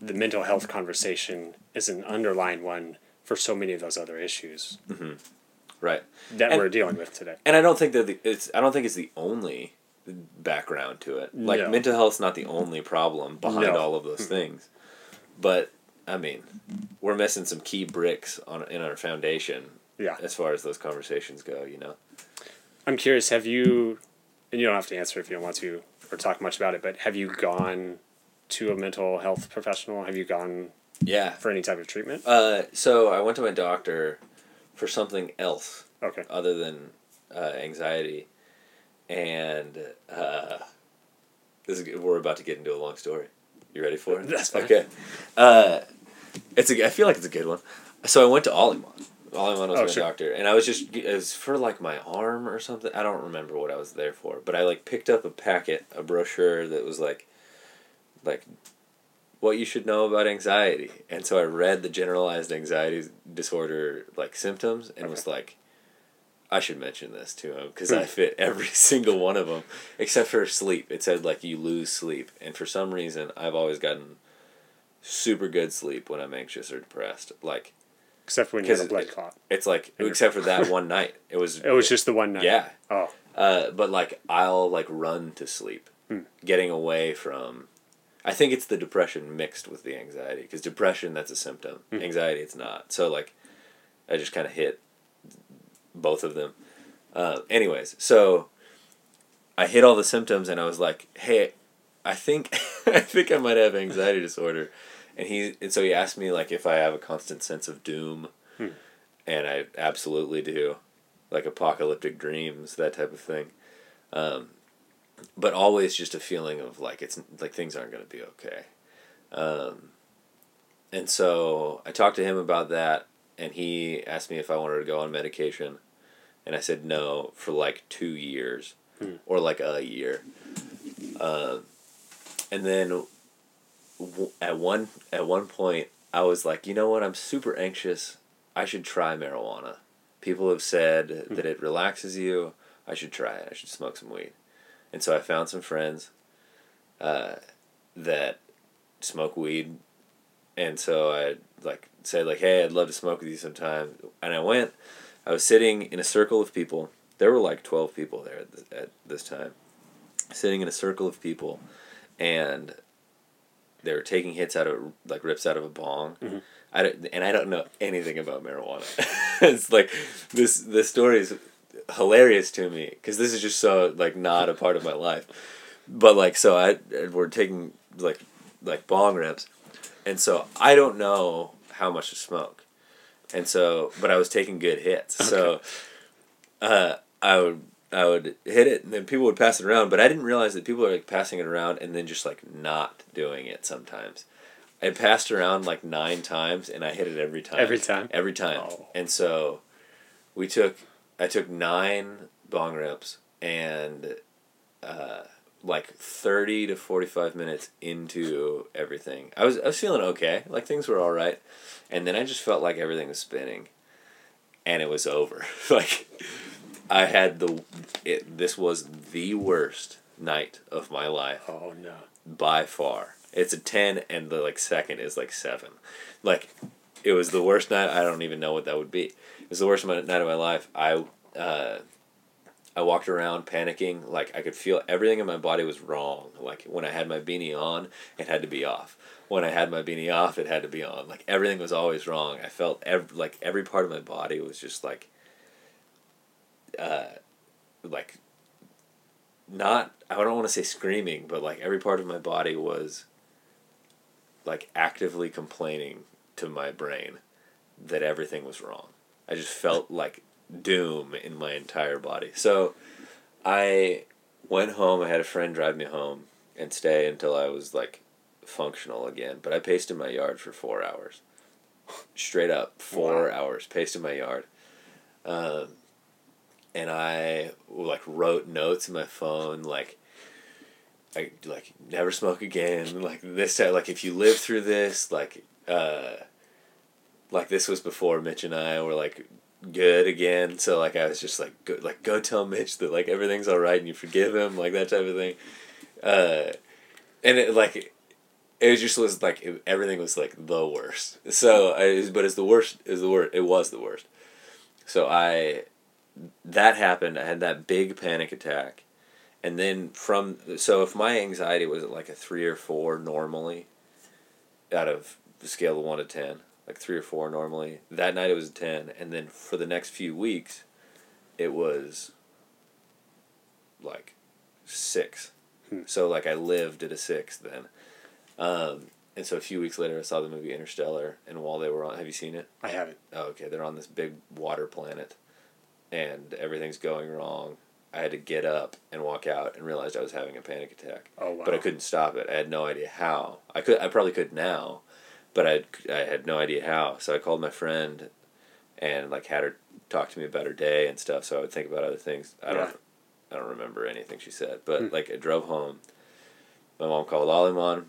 S1: the mental health conversation is an underlying one for so many of those other issues mm-hmm.
S2: Right.
S1: that
S2: And-
S1: we're dealing with today.
S2: And I don't think that the, it's I don't think it's the only background to it. Like
S1: No.
S2: mental health's not the only problem behind
S1: No.
S2: all of those things. But I mean, we're missing some key bricks on in our foundation
S1: Yeah.
S2: as far as those conversations go, you know.
S1: I'm curious, have you and you don't have to answer if you don't want to or talk much about it, but have you gone to a mental health professional? Have you gone
S2: Yeah.
S1: for any type of treatment?
S2: Uh, so I went to my doctor for something else
S1: Okay.
S2: other than uh, anxiety, and uh, this is we're about to get into a long story. You ready for it?
S1: That's fine.
S2: Okay. Uh, it's a. I feel like it's a good one. So I went to Olimon. Olimon was
S1: Oh,
S2: my
S1: sure.
S2: doctor, and I was just it was for like my arm or something. I don't remember what I was there for, but I like picked up a packet, a brochure that was like, like, what you should know about anxiety, and so I read the generalized anxiety disorder like symptoms, and was like. I should mention this to him because I
S1: Hmm.
S2: fit every single one of them except for sleep. It said like you lose sleep, and for some reason I've always gotten super good sleep when I'm anxious or depressed. Like
S1: Except when you have a blood clot.
S2: it's like except for that one night, it was
S1: It was just the one night.
S2: yeah.
S1: Oh,
S2: Uh, but like I'll like run to sleep,
S1: Hmm.
S2: getting away from. I think it's the depression mixed with the anxiety because depression that's a symptom,
S1: Hmm.
S2: anxiety it's not. So like, I just kind of hit both of them. Uh, anyways, so I hit all the symptoms and I was like, hey, I think I think I might have anxiety disorder, and he and so he asked me like if I have a constant sense of doom,
S1: Hmm.
S2: and I absolutely do, like apocalyptic dreams that type of thing, um, but always just a feeling of like it's like things aren't gonna be okay, um, and so I talked to him about that, and he asked me if I wanted to go on medication, and I said no for like two years,
S1: Hmm.
S2: or like a year. Um, and then w- at one at one point I was like, you know what? I'm super anxious. I should try marijuana. People have said that it relaxes you. I should try it. I should smoke some weed. And so I found some friends uh, that smoke weed, and so I like said like, hey, I'd love to smoke with you sometime. And I went. I was sitting in a circle of people. There were like twelve people there at, th- at this time, sitting in a circle of people, and they were taking hits out of like rips out of a bong.
S1: Mhm.
S2: I don't, and I don't know anything about marijuana. it's like this this story is hilarious to me because this is just so like not a part of my life. But like so I we're taking like like bong rips, and so I don't know how much to smoke, and so but I was taking good hits. So, uh, I would I would hit it and then people would pass it around, but I didn't realize that people are like passing it around and then just like not doing it sometimes. I passed around like nine times and I hit it every time.
S1: Every time?
S2: Every time.
S1: Oh.
S2: And so we took I took nine bong rips and uh, like thirty to forty five minutes into everything. I was I was feeling okay. Like things were all right. And then I just felt like everything was spinning and it was over. like I had the it this was the worst night of my life
S1: oh no.
S2: by far. It's a ten, and the like second is like seven. Like, it was the worst night. I don't even know what that would be. It was the worst night of my life. I uh, I walked around panicking. Like I could feel everything in my body was wrong. Like when I had my beanie on, it had to be off. When I had my beanie off, it had to be on. Like everything was always wrong. I felt ev- like every part of my body was just like, uh, like not I don't want to say screaming, but like every part of my body was like actively complaining to my brain that everything was wrong. I just felt like doom in my entire body. So I went home, I had a friend drive me home and stay until I was like functional again. But I paced in my yard for four hours. Straight up, four
S1: Wow.
S2: hours paced in my yard. Um, and I like wrote notes in my phone like I like never smoke again like this time like if you live through this like uh like this was before Mitch and I were like good again. So like I was just like go, like go tell Mitch that like everything's all right and you forgive him like that type of thing. Uh and it like it was just was like it, everything was like the worst. So I but it's the worst is the worst it was the worst. So I that happened. I had that big panic attack, and then from so if my anxiety was like a three or four normally, out of the scale of one to ten, like three or four normally, that night it was ten, and then for the next few weeks, it was like six.
S1: Hmm.
S2: So like I lived at a six then, um, and so a few weeks later I saw the movie Interstellar, and while they were on, have you seen it?
S1: I haven't.
S2: oh, okay, they're on this big water planet, and everything's going wrong, I had to get up and walk out and realized I was having a panic attack.
S1: Oh wow.
S2: But I couldn't stop it. I had no idea how. I could. I probably could now, but I I had no idea how. So I called my friend, and like had her talk to me about her day and stuff. So I would think about other things. I don't. I don't remember anything she said, but
S1: Hmm.
S2: like I drove home. My mom called Olimon.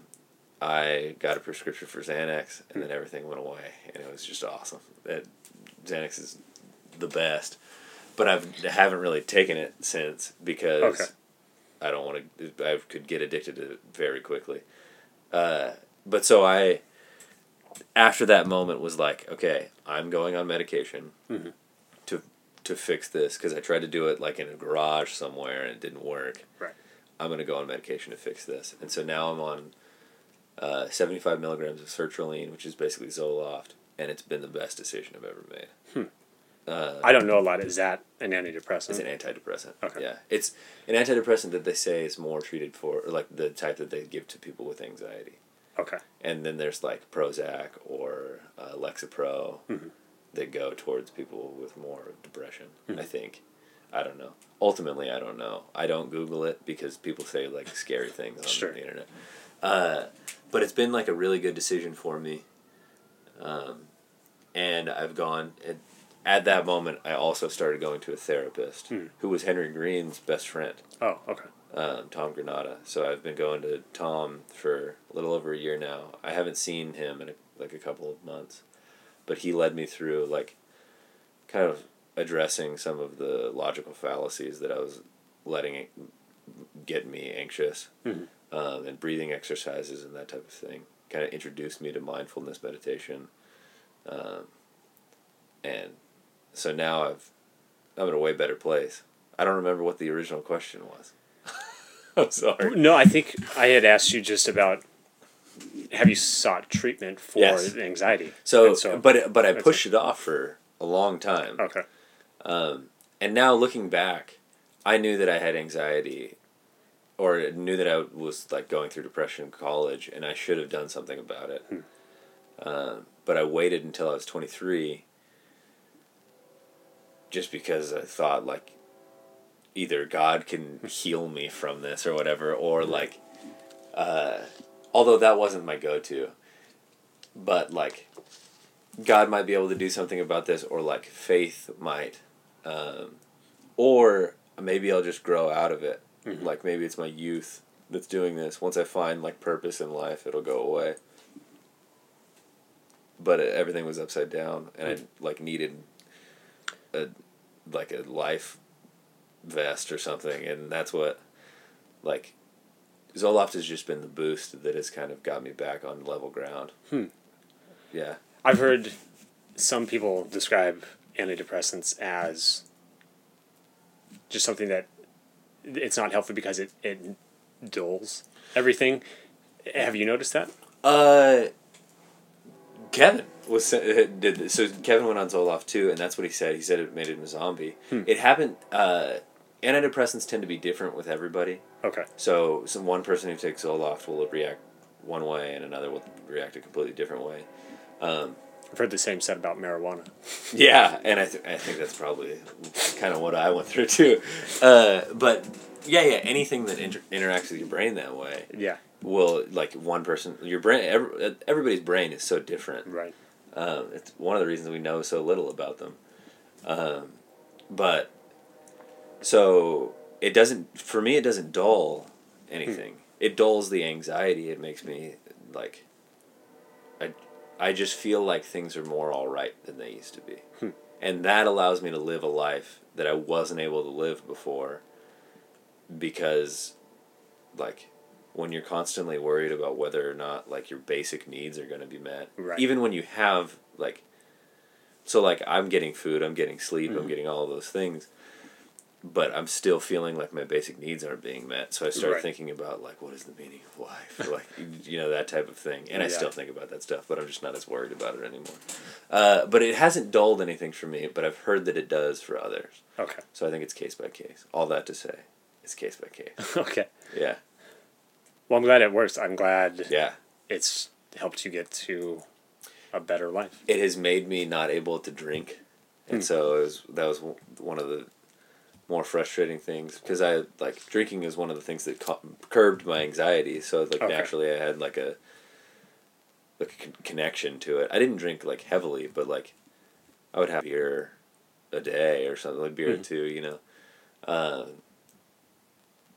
S2: I got a prescription for Xanax, and then everything went away, and it was just awesome. That Xanax is the best, but I've I haven't really taken it since because
S1: Okay.
S2: I don't want to. I could get addicted to it very quickly. Uh, but so I, after that moment, was like, okay, I'm going on medication
S1: Mhm.
S2: to to fix this because I tried to do it like in a garage somewhere and it didn't work.
S1: Right.
S2: I'm gonna go on medication to fix this, and so now I'm on uh, 75 milligrams of sertraline, which is basically Zoloft, and it's been the best decision I've ever made.
S1: Hmm.
S2: Uh,
S1: I don't know a lot. Is that an antidepressant?
S2: it's an antidepressant.
S1: Okay.
S2: Yeah, it's an antidepressant that they say is more treated for, or like the type that they give to people with anxiety.
S1: Okay.
S2: And then there's like Prozac or uh, Lexapro
S1: Mhm.
S2: that go towards people with more depression.
S1: Mhm.
S2: I think. I don't know. Ultimately, I don't know. I don't Google it because people say like scary things on
S1: Sure.
S2: the internet. Uh, but it's been like a really good decision for me. Um, and I've gone at, at that moment. I also started going to a therapist
S1: Hmm.
S2: who was Henry Green's best friend
S1: Oh okay.
S2: Um, Tom Granada. So I've been going to Tom for a little over a year now. I haven't seen him in a, like a couple of months, but he led me through like kind of addressing some of the logical fallacies that I was letting it get me anxious,
S1: Mhm.
S2: um, and breathing exercises and that type of thing. Kind of introduced me to mindfulness meditation, um, and so now I've I'm in a way better place. I don't remember what the original question was. I'm sorry.
S1: No, I think I had asked you just about have you sought treatment for
S2: Yes.
S1: anxiety?
S2: So,
S1: so
S2: but but I pushed it off for a long time,
S1: okay.
S2: um, and now looking back, I knew that I had anxiety, or knew that I was like going through depression in college, and I should have done something about it.
S1: Hmm.
S2: Um, but I waited until I was twenty three, just because I thought like, either God can heal me from this or whatever, or like, uh, although that wasn't my go to, but like God might be able to do something about this, or like faith might, um, or maybe I'll just grow out of it.
S1: Mhm.
S2: Like maybe it's my youth that's doing this. Once I find like purpose in life, it'll go away. But it, everything was upside down, and I like needed a like a life vest or something, and that's what like Zoloft has just been the boost that has kind of got me back on level ground.
S1: Hmm.
S2: Yeah.
S1: I've heard some people describe antidepressants as just something that it's not healthy because it, it dulls everything. Have you noticed that?
S2: Uh, Kevin was did this. so. Kevin went on Zoloft too, and that's what he said. He said it made him a zombie.
S1: Hmm.
S2: It happened. Uh, antidepressants tend to be different with everybody.
S1: Okay.
S2: So, some one person who takes Zoloft will react one way, and another will react a completely different way. Um,
S1: I've heard the same said about marijuana.
S2: yeah, and I, th- I think that's probably kind of what I went through too. Uh, but yeah, yeah, anything that inter- interacts with your brain that way
S1: Yeah.
S2: will like one person your brain every, everybody's brain is so different
S1: Right.
S2: um, it's one of the reasons we know so little about them um, but so it doesn't for me it doesn't dull anything it dulls the anxiety it makes me like I, I just feel like things are more all right than they used to be
S1: Hmm.
S2: and that allows me to live a life that i wasn't able to live before because like when you're constantly worried about whether or not like your basic needs are going to be met
S1: Right.
S2: even when you have like so like i'm getting food i'm getting sleep
S1: Mhm.
S2: i'm getting all of those things but i'm still feeling like my basic needs aren't being met so i start
S1: Right.
S2: thinking about like what is the meaning of life like you know that type of thing and i still think about that stuff but i'm just not as worried about it anymore uh, but it hasn't dulled anything for me but i've heard that it does for others
S1: Okay.
S2: so i think it's case by case all that to say it's case by case
S1: okay.
S2: yeah
S1: Well, I'm glad it works. I'm glad
S2: yeah
S1: it's helped you get to a better life.
S2: it has made me not able to drink, and
S1: Hmm.
S2: so it was, that was one of the more frustrating things because I like drinking is one of the things that cu- curbed my anxiety. So like
S1: Okay.
S2: naturally, I had like a like a con- connection to it. I didn't drink like heavily, but like I would have beer a day or something like beer or
S1: Mhm.
S2: two, you know. Um,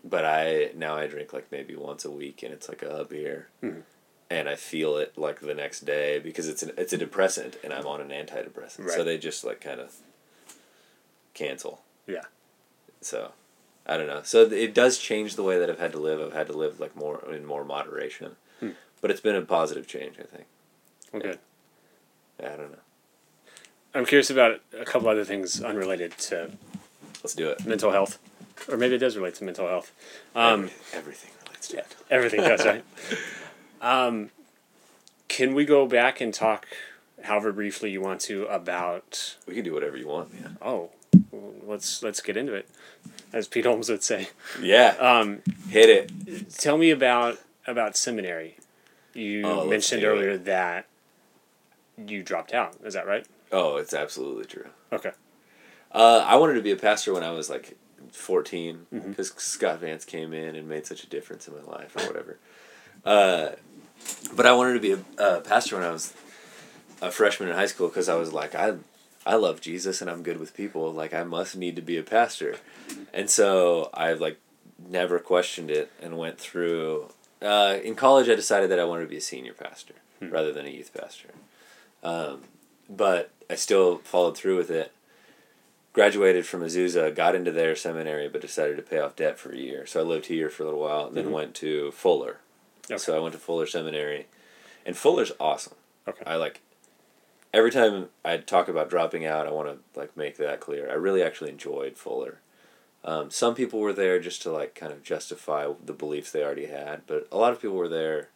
S2: but I now I drink like maybe once a week, and it's like a beer,
S1: Mhm.
S2: and I feel it like the next day because it's an it's a depressant, and I'm on an antidepressant, so they just like kind of cancel.
S1: Yeah.
S2: So, I don't know. So it does change the way that I've had to live. I've had to live like more in more moderation,
S1: Hmm.
S2: but it's been a positive change. I think.
S1: Okay.
S2: Yeah, I don't know.
S1: I'm curious about a couple other things unrelated to
S2: Let's do it.
S1: mental health, or maybe it does relate to mental health. Um,
S2: Every- everything relates to
S1: yeah,
S2: it.
S1: everything does, right? Um, can we go back and talk, however briefly you want to, about?
S2: We can do whatever you want, man.
S1: Oh, let's let's get into it, as Pete Holmes would say.
S2: Yeah,
S1: Um,
S2: hit it.
S1: tell me about about seminary. You
S2: Oh,
S1: mentioned
S2: do it.
S1: earlier that you dropped out. Is that right?
S2: Oh, it's absolutely true.
S1: Okay.
S2: Uh, I wanted to be a pastor when I was like 14
S1: Mhm.
S2: because Scott Vance came in and made such a difference in my life or whatever. uh, but I wanted to be a uh, pastor when I was a freshman in high school because I was like, I, I love Jesus and I'm good with people. Like, I must need to be a pastor. And so I like never questioned it and went through. Uh, in college, I decided that I wanted to be a senior pastor
S1: Hmm.
S2: rather than a youth pastor. Um, but I still followed through with it graduated from Azusa, got into their seminary, but decided to pay off debt for a year. So I lived here for a little while, and then
S1: Mhm.
S2: went to Fuller.
S1: Okay.
S2: So I went to Fuller Seminary, and Fuller's awesome.
S1: Okay.
S2: I like every time I talk about dropping out, I want to like make that clear. I really actually enjoyed Fuller. Um, some people were there just to like kind of justify the beliefs they already had, but a lot of people were there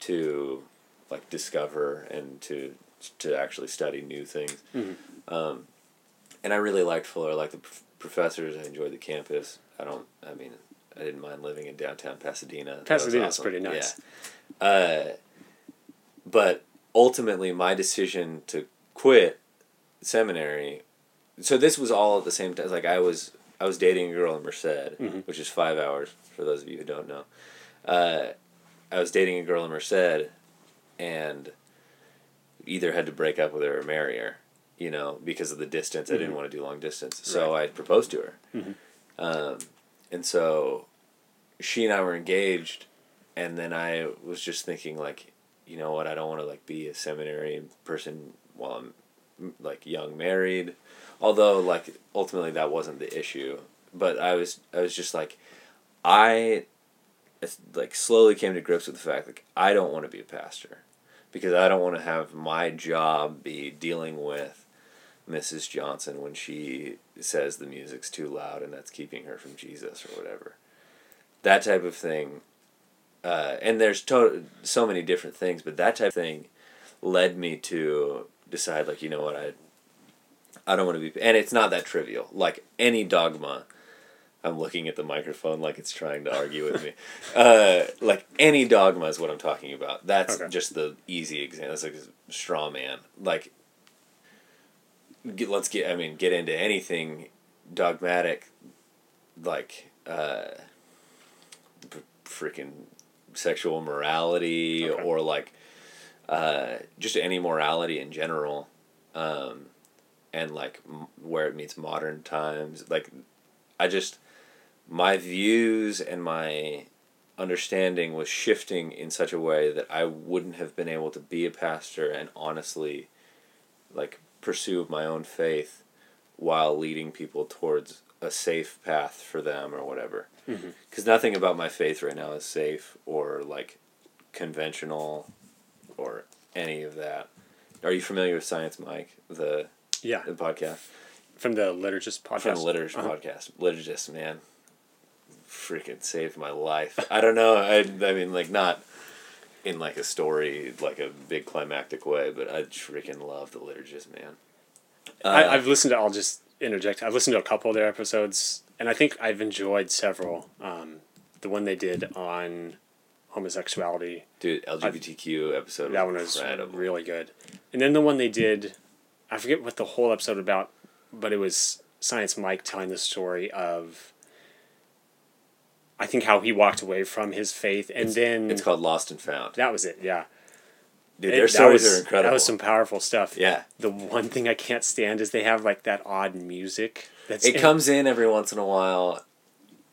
S2: to like discover and to to actually study new things.
S1: Mhm.
S2: Um, and I really liked Fuller. I liked the prof- professors. I enjoyed the campus. I don't. I mean, I didn't mind living in downtown Pasadena.
S1: Pasadena's
S2: awesome.
S1: pretty nice.
S2: Yeah. Uh, but ultimately, my decision to quit seminary. So this was all at the same time. Like I was, I was dating a girl in Merced,
S1: Mhm.
S2: which is five hours for those of you who don't know. Uh, I was dating a girl in Merced, and either had to break up with her or marry her. You know, because of the distance, I didn't
S1: Mhm.
S2: want to do long distance. So I proposed to her,
S1: Mhm.
S2: um, and so she and I were engaged, and then I was just thinking like, you know what, I don't want to like be a seminary person while I'm like young married, although like ultimately that wasn't the issue. But I was I was just like, I, like slowly came to grips with the fact like I don't want to be a pastor, because I don't want to have my job be dealing with. Mrs. Johnson when she says the music's too loud and that's keeping her from Jesus or whatever that type of thing uh, and there's to- so many different things but that type of thing led me to decide like you know what i i don't want to be and it's not that trivial. Like any dogma i'm looking at the microphone like it's trying to argue with me. Uh, like any dogma is what i'm talking about. That's
S1: Okay.
S2: just the easy example. That's like a straw man. Like get, let's get i mean get into anything dogmatic like uh freaking sexual morality
S1: Okay.
S2: or like uh just any morality in general um and like m- where it meets modern times like i just my views and my understanding was shifting in such a way that I wouldn't have been able to be a pastor and honestly like pursue my own faith while leading people towards a safe path for them or whatever.
S1: Mhm.
S2: Cuz nothing about my faith right now is safe or like conventional or any of that. Are you familiar with Science Mike, the,
S1: Yeah,
S2: the podcast?
S1: from the liturgist podcast.
S2: From the Liturgist
S1: Uh-huh.
S2: podcast. Liturgist, man. Freaking saved my life. I don't know. I, I mean, like, not in like a story, like a big climactic way, but I freaking love the Liturgist, man. Uh,
S1: I, I've listened to. I'll just interject. I've listened to a couple of their episodes, and I think I've enjoyed several. Um, the one they did on homosexuality,
S2: dude, LGBTQ episode
S1: that one
S2: was incredible.
S1: really good. And then the one they did, I forget what the whole episode about, but it was Science Mike telling the story of. I think how he walked away from his faith, and then
S2: It's called Lost and Found.
S1: that was it. Yeah,
S2: Dude, their
S1: that
S2: stories
S1: was-
S2: are incredible.
S1: That was some powerful stuff.
S2: yeah.
S1: The one thing I can't stand is they have like that odd music. That's
S2: It comes in every once in a while.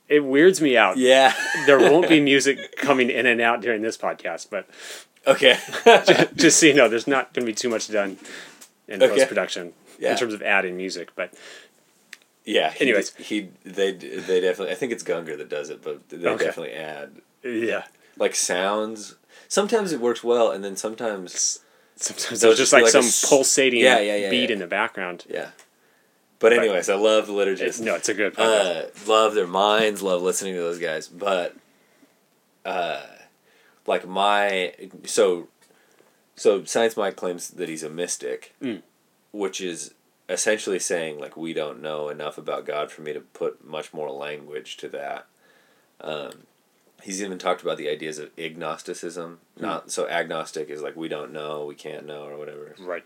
S1: It weirds me out.
S2: Yeah.
S1: There won't be music coming in and out during this podcast, but
S2: okay.
S1: just so you know, there's not going to be too much done in
S2: Okay.
S1: post production
S2: Yeah.
S1: in terms of adding music. But
S2: Yeah. He,
S1: Anyways.
S2: he they they definitely. I think it's Gungor that does it, but they
S1: Okay.
S2: definitely add
S1: yeah,
S2: like sounds. Sometimes it works well, and then sometimes
S1: sometimes there's
S2: just
S1: just like
S2: like
S1: some
S2: s-
S1: pulsating
S2: Yeah, yeah, yeah,
S1: beat in the background.
S2: yeah. But
S1: But-
S2: anyways, I love the liturgist.
S1: It's, no, it's a good
S2: uh, love their minds, love listening to those guys. But, uh, like my so, so Science Mike claims that he's a mystic,
S1: Mm.
S2: which is essentially saying like we don't know enough about God for me to put much more language to that. Um, he's even talked about the ideas of agnosticism. Not so agnostic is like we don't know, we can't know, or whatever
S1: right.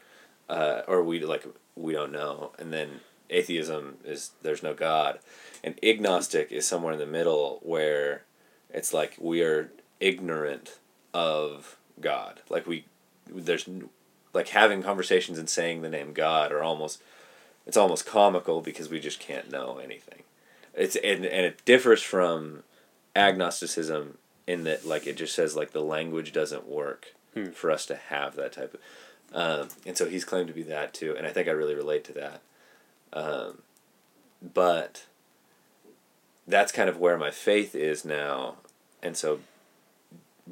S2: uh, or we like we don't know, and then atheism is there's no God, and agnostic is somewhere in the middle where it's like we are ignorant of God, like we there's like having conversations and saying the name God are almost it's almost comical because we just can't know anything. It's and, and it differs from agnosticism in that like it just says like the language doesn't work
S1: Hmm.
S2: for us to have that type of um, and so he's claimed to be that too and i think i really relate to that um, but that's kind of where my faith is now and so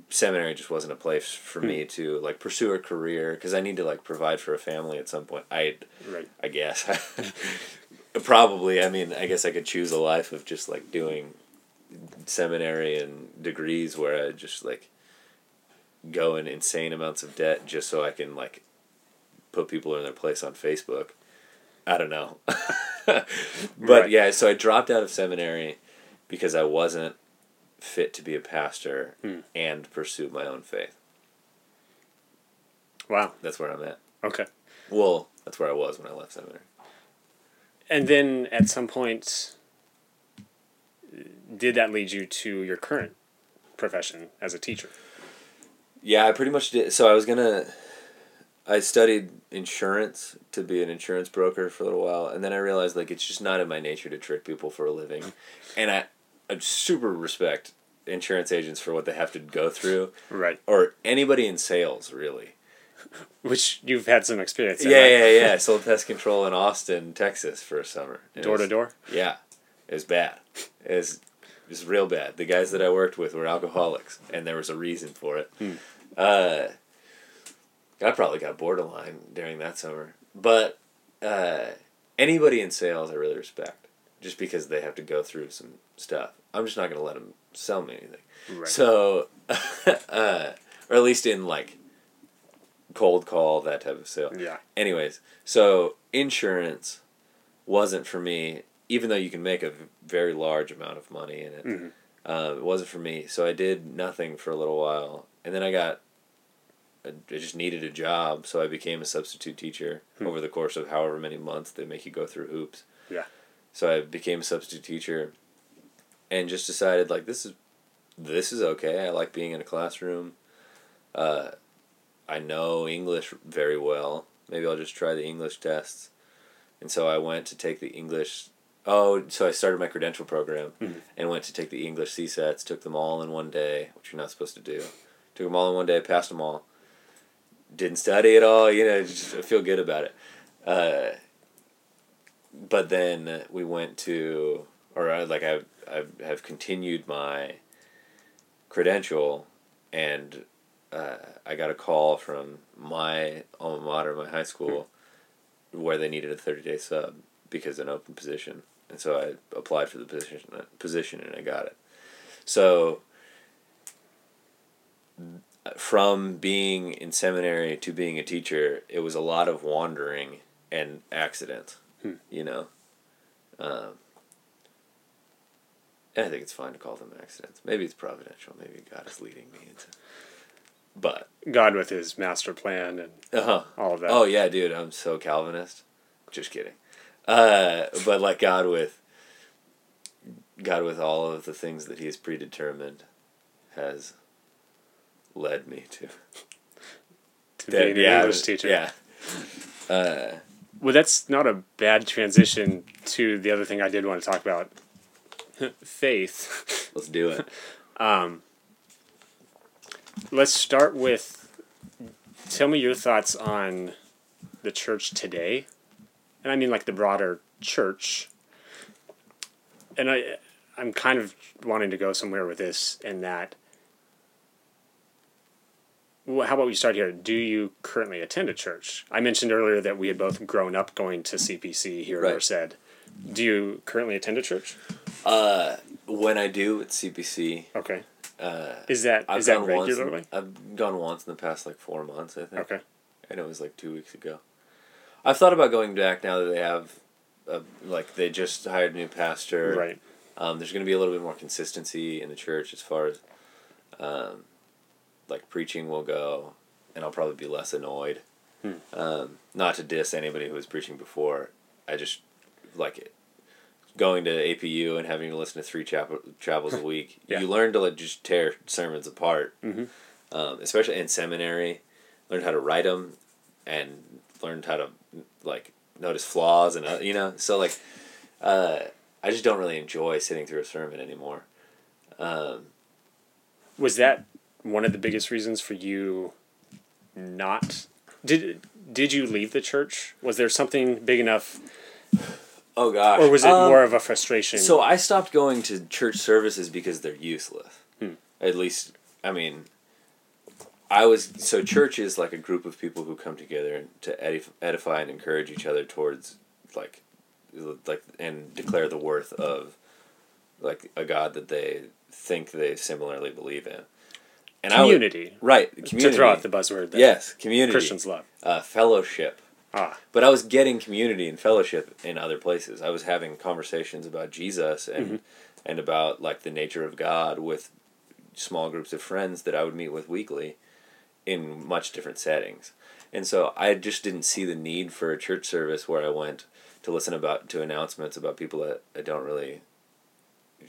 S2: seminary just wasn't a place for
S1: Hmm.
S2: me to like pursue a career because i need to like provide for a family at some point i
S1: Right.
S2: I guess. Probably. I mean, I guess I could choose a life of just like doing seminary and degrees where I just like go in insane amounts of debt just so I can like put people in their place on Facebook. I don't know. but
S1: Right.
S2: yeah, so I dropped out of seminary because I wasn't fit to be a pastor
S1: Hmm.
S2: and pursue my own faith.
S1: Wow.
S2: That's where I'm at.
S1: Okay.
S2: Well, that's where I was when I left seminary.
S1: And then at some point, did that lead you to your current profession as a teacher?
S2: Yeah, I pretty much did. So I was gonna. I studied insurance to be an insurance broker for a little while, and then I realized like it's just not in my nature to trick people for a living, and I, I super respect insurance agents for what they have to go through,
S1: Right.
S2: or anybody in sales really.
S1: Which you've had some experience in.
S2: Yeah,
S1: right?
S2: yeah, yeah. I sold pest control in Austin, Texas, for a summer. It
S1: Door to door.
S2: Yeah, it was bad. It was, it was real bad. The guys that I worked with were alcoholics, and there was a reason for it.
S1: Hmm.
S2: Uh, I probably got borderline during that summer, but uh, anybody in sales I really respect, just because they have to go through some stuff. I'm just not gonna let them sell me anything.
S1: Right.
S2: So, uh, or at least in like cold call that type of sale
S1: yeah.
S2: anyways, so insurance wasn't for me, even though you can make a very large amount of money in it.
S1: Mhm.
S2: Um, it wasn't for me, so I did nothing for a little while, and then I got. I just needed a job, so I became a substitute teacher
S1: Hmm.
S2: over the course of however many months they make you go through hoops.
S1: Yeah.
S2: So I became a substitute teacher, and just decided like this is, this is okay. I like being in a classroom. Uh, I know English very well. Maybe I'll just try the English tests. And so I went to take the English. Oh, so I started my credential program
S1: Mhm.
S2: and went to take the English CSETs. Took them all in one day, which you're not supposed to do. Took them all in one day, passed them all. Didn't study at all, you know, just feel good about it. Uh, but then we went to, or I, like I, I have continued my credential, and uh, I got a call from my alma mater, my high school, where they needed a thirty day sub because an open position, and so I applied for the position position and I got it. So from being in seminary to being a teacher, it was a lot of wandering and accidents.
S1: Hmm.
S2: You know. Um, I think it's fine to call them accidents. Maybe it's providential. Maybe God is leading me into. But
S1: God with his master plan and
S2: uh huh.
S1: all of that.
S2: Oh yeah, dude, I'm so Calvinist. Just kidding. Uh, but like God with God with all of the things that He has predetermined has led me to.
S1: To be an English teacher.
S2: Yeah. Uh,
S1: Well, that's not a bad transition to the other thing I did want to talk about. Faith.
S2: let's do it.
S1: Let's start with tell me your thoughts on the church today. And I mean like the broader church. And I I'm kind of wanting to go somewhere with this and that well, how about we start here? Do you currently attend a church? I mentioned earlier that we had both grown up going to CPC here
S2: Right.
S1: at Merced. Do you currently attend a church?
S2: Uh, when I do it's CPC,
S1: Okay.
S2: uh,
S1: Is that
S2: I've
S1: is that
S2: gone once.
S1: regularly?
S2: I've gone once in the past like four months, I think.
S1: Okay.
S2: and it was like two weeks ago. I've thought about going back now that they have, uh, like they just hired a new pastor.
S1: Right.
S2: Um, there's going to be a little bit more consistency in the church as far as, um, like preaching will go, and I'll probably be less annoyed.
S1: Hmm.
S2: Um, not to diss anybody who was preaching before, I just like it. Going to APU and having to listen to three chapel, travels a week,
S1: Yeah.
S2: you learn to like just tear sermons apart.
S1: Mhm.
S2: Um, especially in seminary, learned how to write them, and learned how to like notice flaws and uh, you know. So like, uh, I just don't really enjoy sitting through a sermon anymore. Um,
S1: Was that one of the biggest reasons for you not did did you leave the church? Was there something big enough
S2: oh gosh,
S1: or was it
S2: Um,
S1: more of a frustration?
S2: So I stopped going to church services because they're useless.
S1: Hmm.
S2: At least, I mean, I was so church is like a group of people who come together to edify and encourage each other towards like, like and declare the worth of, like a God that they think they similarly believe in. And I would-
S1: community.
S2: right, community.
S1: To throw out the buzzword
S2: yes, community,
S1: Christians love.
S2: uh, fellowship.
S1: Ah,
S2: But I was getting community and fellowship in other places. I was having conversations about Jesus and
S1: Mm-hmm.
S2: and about like the nature of God with small groups of friends that I would meet with weekly in much different settings. And so I just didn't see the need for a church service where I went to listen about to announcements about people that I don't really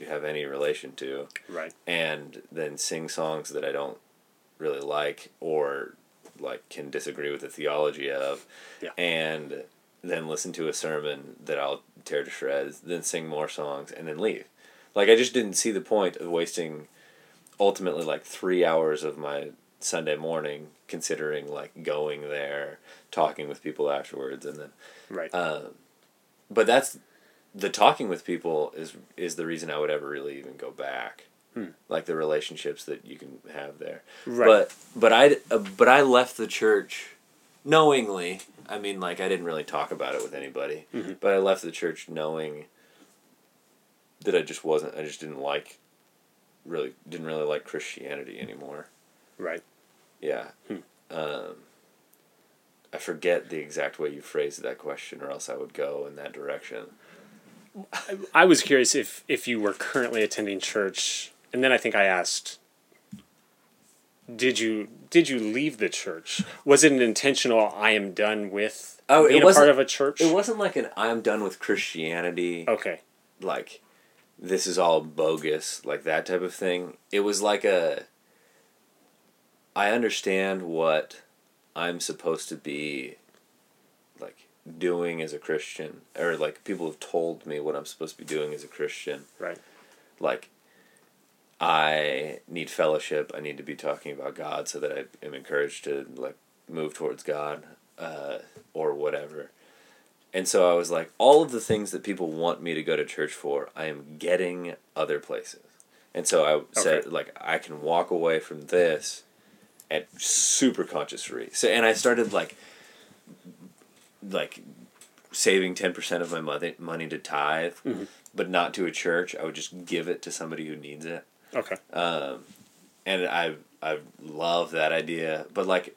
S2: have any relation to
S1: right.
S2: and then sing songs that I don't really like or like can disagree with the theology of
S1: Yeah.
S2: and then listen to a sermon that I'll tear to shreds, then sing more songs and then leave. Like I just didn't see the point of wasting ultimately like 3 hours of my Sunday morning considering like going there, talking with people afterwards and then
S1: Right.
S2: um, but that's the talking with people is is the reason I would ever really even go back.
S1: Hmm.
S2: Like the relationships that you can have there.
S1: right.
S2: But but I uh, but I left the church knowingly. I mean, like I didn't really talk about it with anybody,
S1: Mhm.
S2: but I left the church knowing that I just wasn't. I just didn't like really didn't really like Christianity anymore.
S1: right.
S2: Yeah.
S1: Hmm.
S2: Um, I forget the exact way you phrased that question, or else I would go in that direction.
S1: I was curious if if you were currently attending church, and then I think I asked, did you did you leave the church? Was it an intentional? I am done with
S2: Oh, it
S1: being a
S2: wasn't-
S1: part of a church.
S2: It wasn't like an "I'm done with Christianity,"
S1: okay.
S2: like this is all bogus, like that type of thing. It was like a. I understand what I'm supposed to be, doing as a Christian, or like people have told me what I'm supposed to be doing as a Christian.
S1: Right.
S2: like I need fellowship. I need to be talking about God so that I am encouraged to like move towards God uh, or whatever. And so I was like, all of the things that people want me to go to church for, I am getting other places. And so I said, like, I can walk away from this at super conscious free. So, and I started like, like, saving ten percent of my money money to tithe,
S1: Mhm.
S2: but not to a church. I would just give it to somebody who needs it.
S1: Okay.
S2: Um, and I I love that idea, but like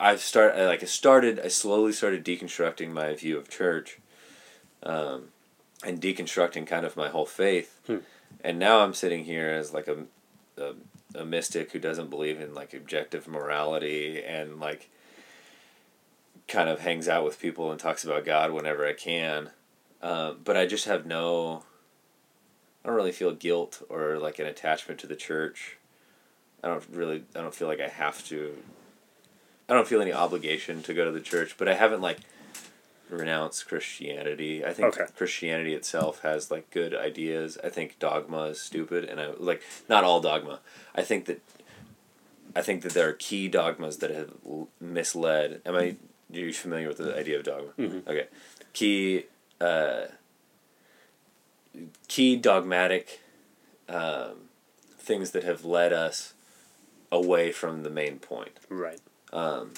S2: I've start I, like I started I slowly started deconstructing my view of church, um, and deconstructing kind of my whole faith,
S1: Hmm.
S2: and now I'm sitting here as like a, a a mystic who doesn't believe in like objective morality and like kind of hangs out with people and talks about God whenever I can. Uh, but I just have no. I don't really feel guilt or like an attachment to the church. I don't really. I don't feel like I have to. I don't feel any obligation to go to the church, but I haven't like renounced Christianity. I think
S1: Okay.
S2: Christianity itself has like good ideas. I think dogma is stupid, and I like not all dogma. I think that. I think that there are key dogmas that have misled. Am I? Are you familiar with the idea of dogma?
S1: Mhm.
S2: Okay, key. Uh, key dogmatic um, things that have led us away from the main point.
S1: Right.
S2: Um,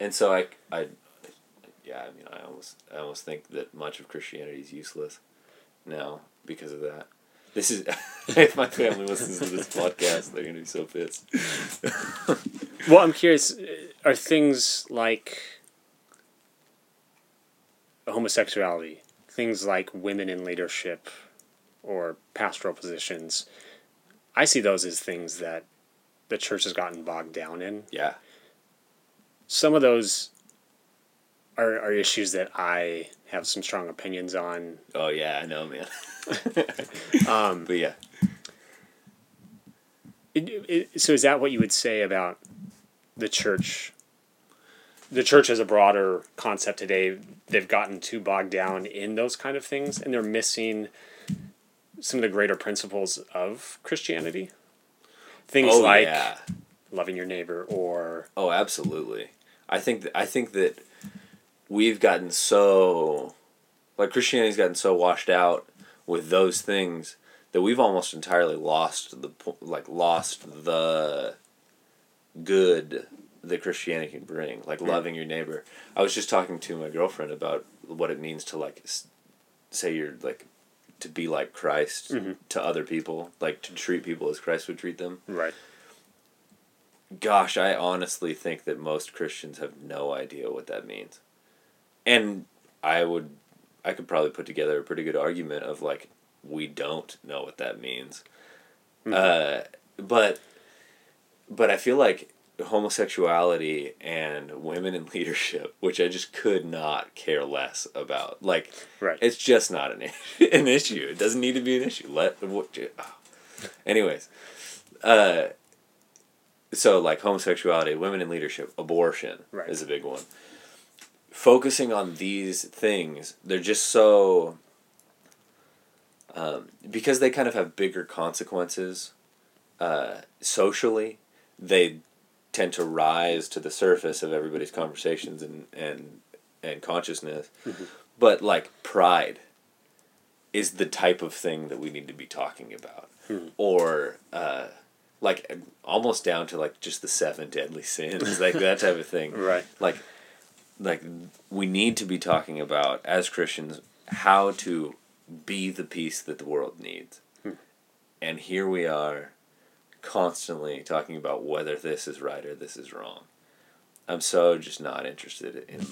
S2: and so I, I, yeah, I mean, I almost, I almost think that much of Christianity is useless now because of that. This is if my family listens to this podcast, they're gonna be so pissed.
S1: Well, I'm curious. Are things like homosexuality, things like women in leadership, or pastoral positions? I see those as things that the church has gotten bogged down in.
S2: yeah,
S1: Some of those are, are issues that I have some strong opinions on.
S2: oh yeah, I know, man.
S1: Um,
S2: but yeah,
S1: It, it, so is that what you would say about the church? The church as a broader concept today, they've gotten too bogged down in those kind of things, and they're missing some of the greater principles of Christianity. Things
S2: oh
S1: like
S2: yeah,
S1: loving your neighbor, or
S2: oh absolutely. I think that I think that we've gotten so like Christianity's gotten so washed out with those things that we've almost entirely lost the like lost the good that Christianity can bring, like loving your neighbor. I was just talking to my girlfriend about what it means to like say you're like to be like Christ
S1: Mhm.
S2: to other people, like to treat people as Christ would treat them.
S1: right.
S2: Gosh, I honestly think that most Christians have no idea what that means. And I would I could probably put together a pretty good argument of like we don't know what that means. Uh but but I feel like homosexuality and women in leadership, which I just could not care less about. Like
S1: Right.
S2: it's just not an issue, an issue. It doesn't need to be an issue. Let what oh. anyways. Uh so like homosexuality, women in leadership, abortion
S1: Right.
S2: is a big one. Focusing on these things, they're just so um, because they kind of have bigger consequences uh, socially. They tend to rise to the surface of everybody's conversations and and and consciousness. Mm-hmm. But like pride is the type of thing that we need to be talking about, hmm. or uh, like almost down to like just the seven deadly sins, like that type of thing.
S1: Right.
S2: Like, like we need to be talking about as Christians how to be the peace that the world needs, hmm. and here we are, constantly talking about whether this is right or this is wrong. I'm so just not interested in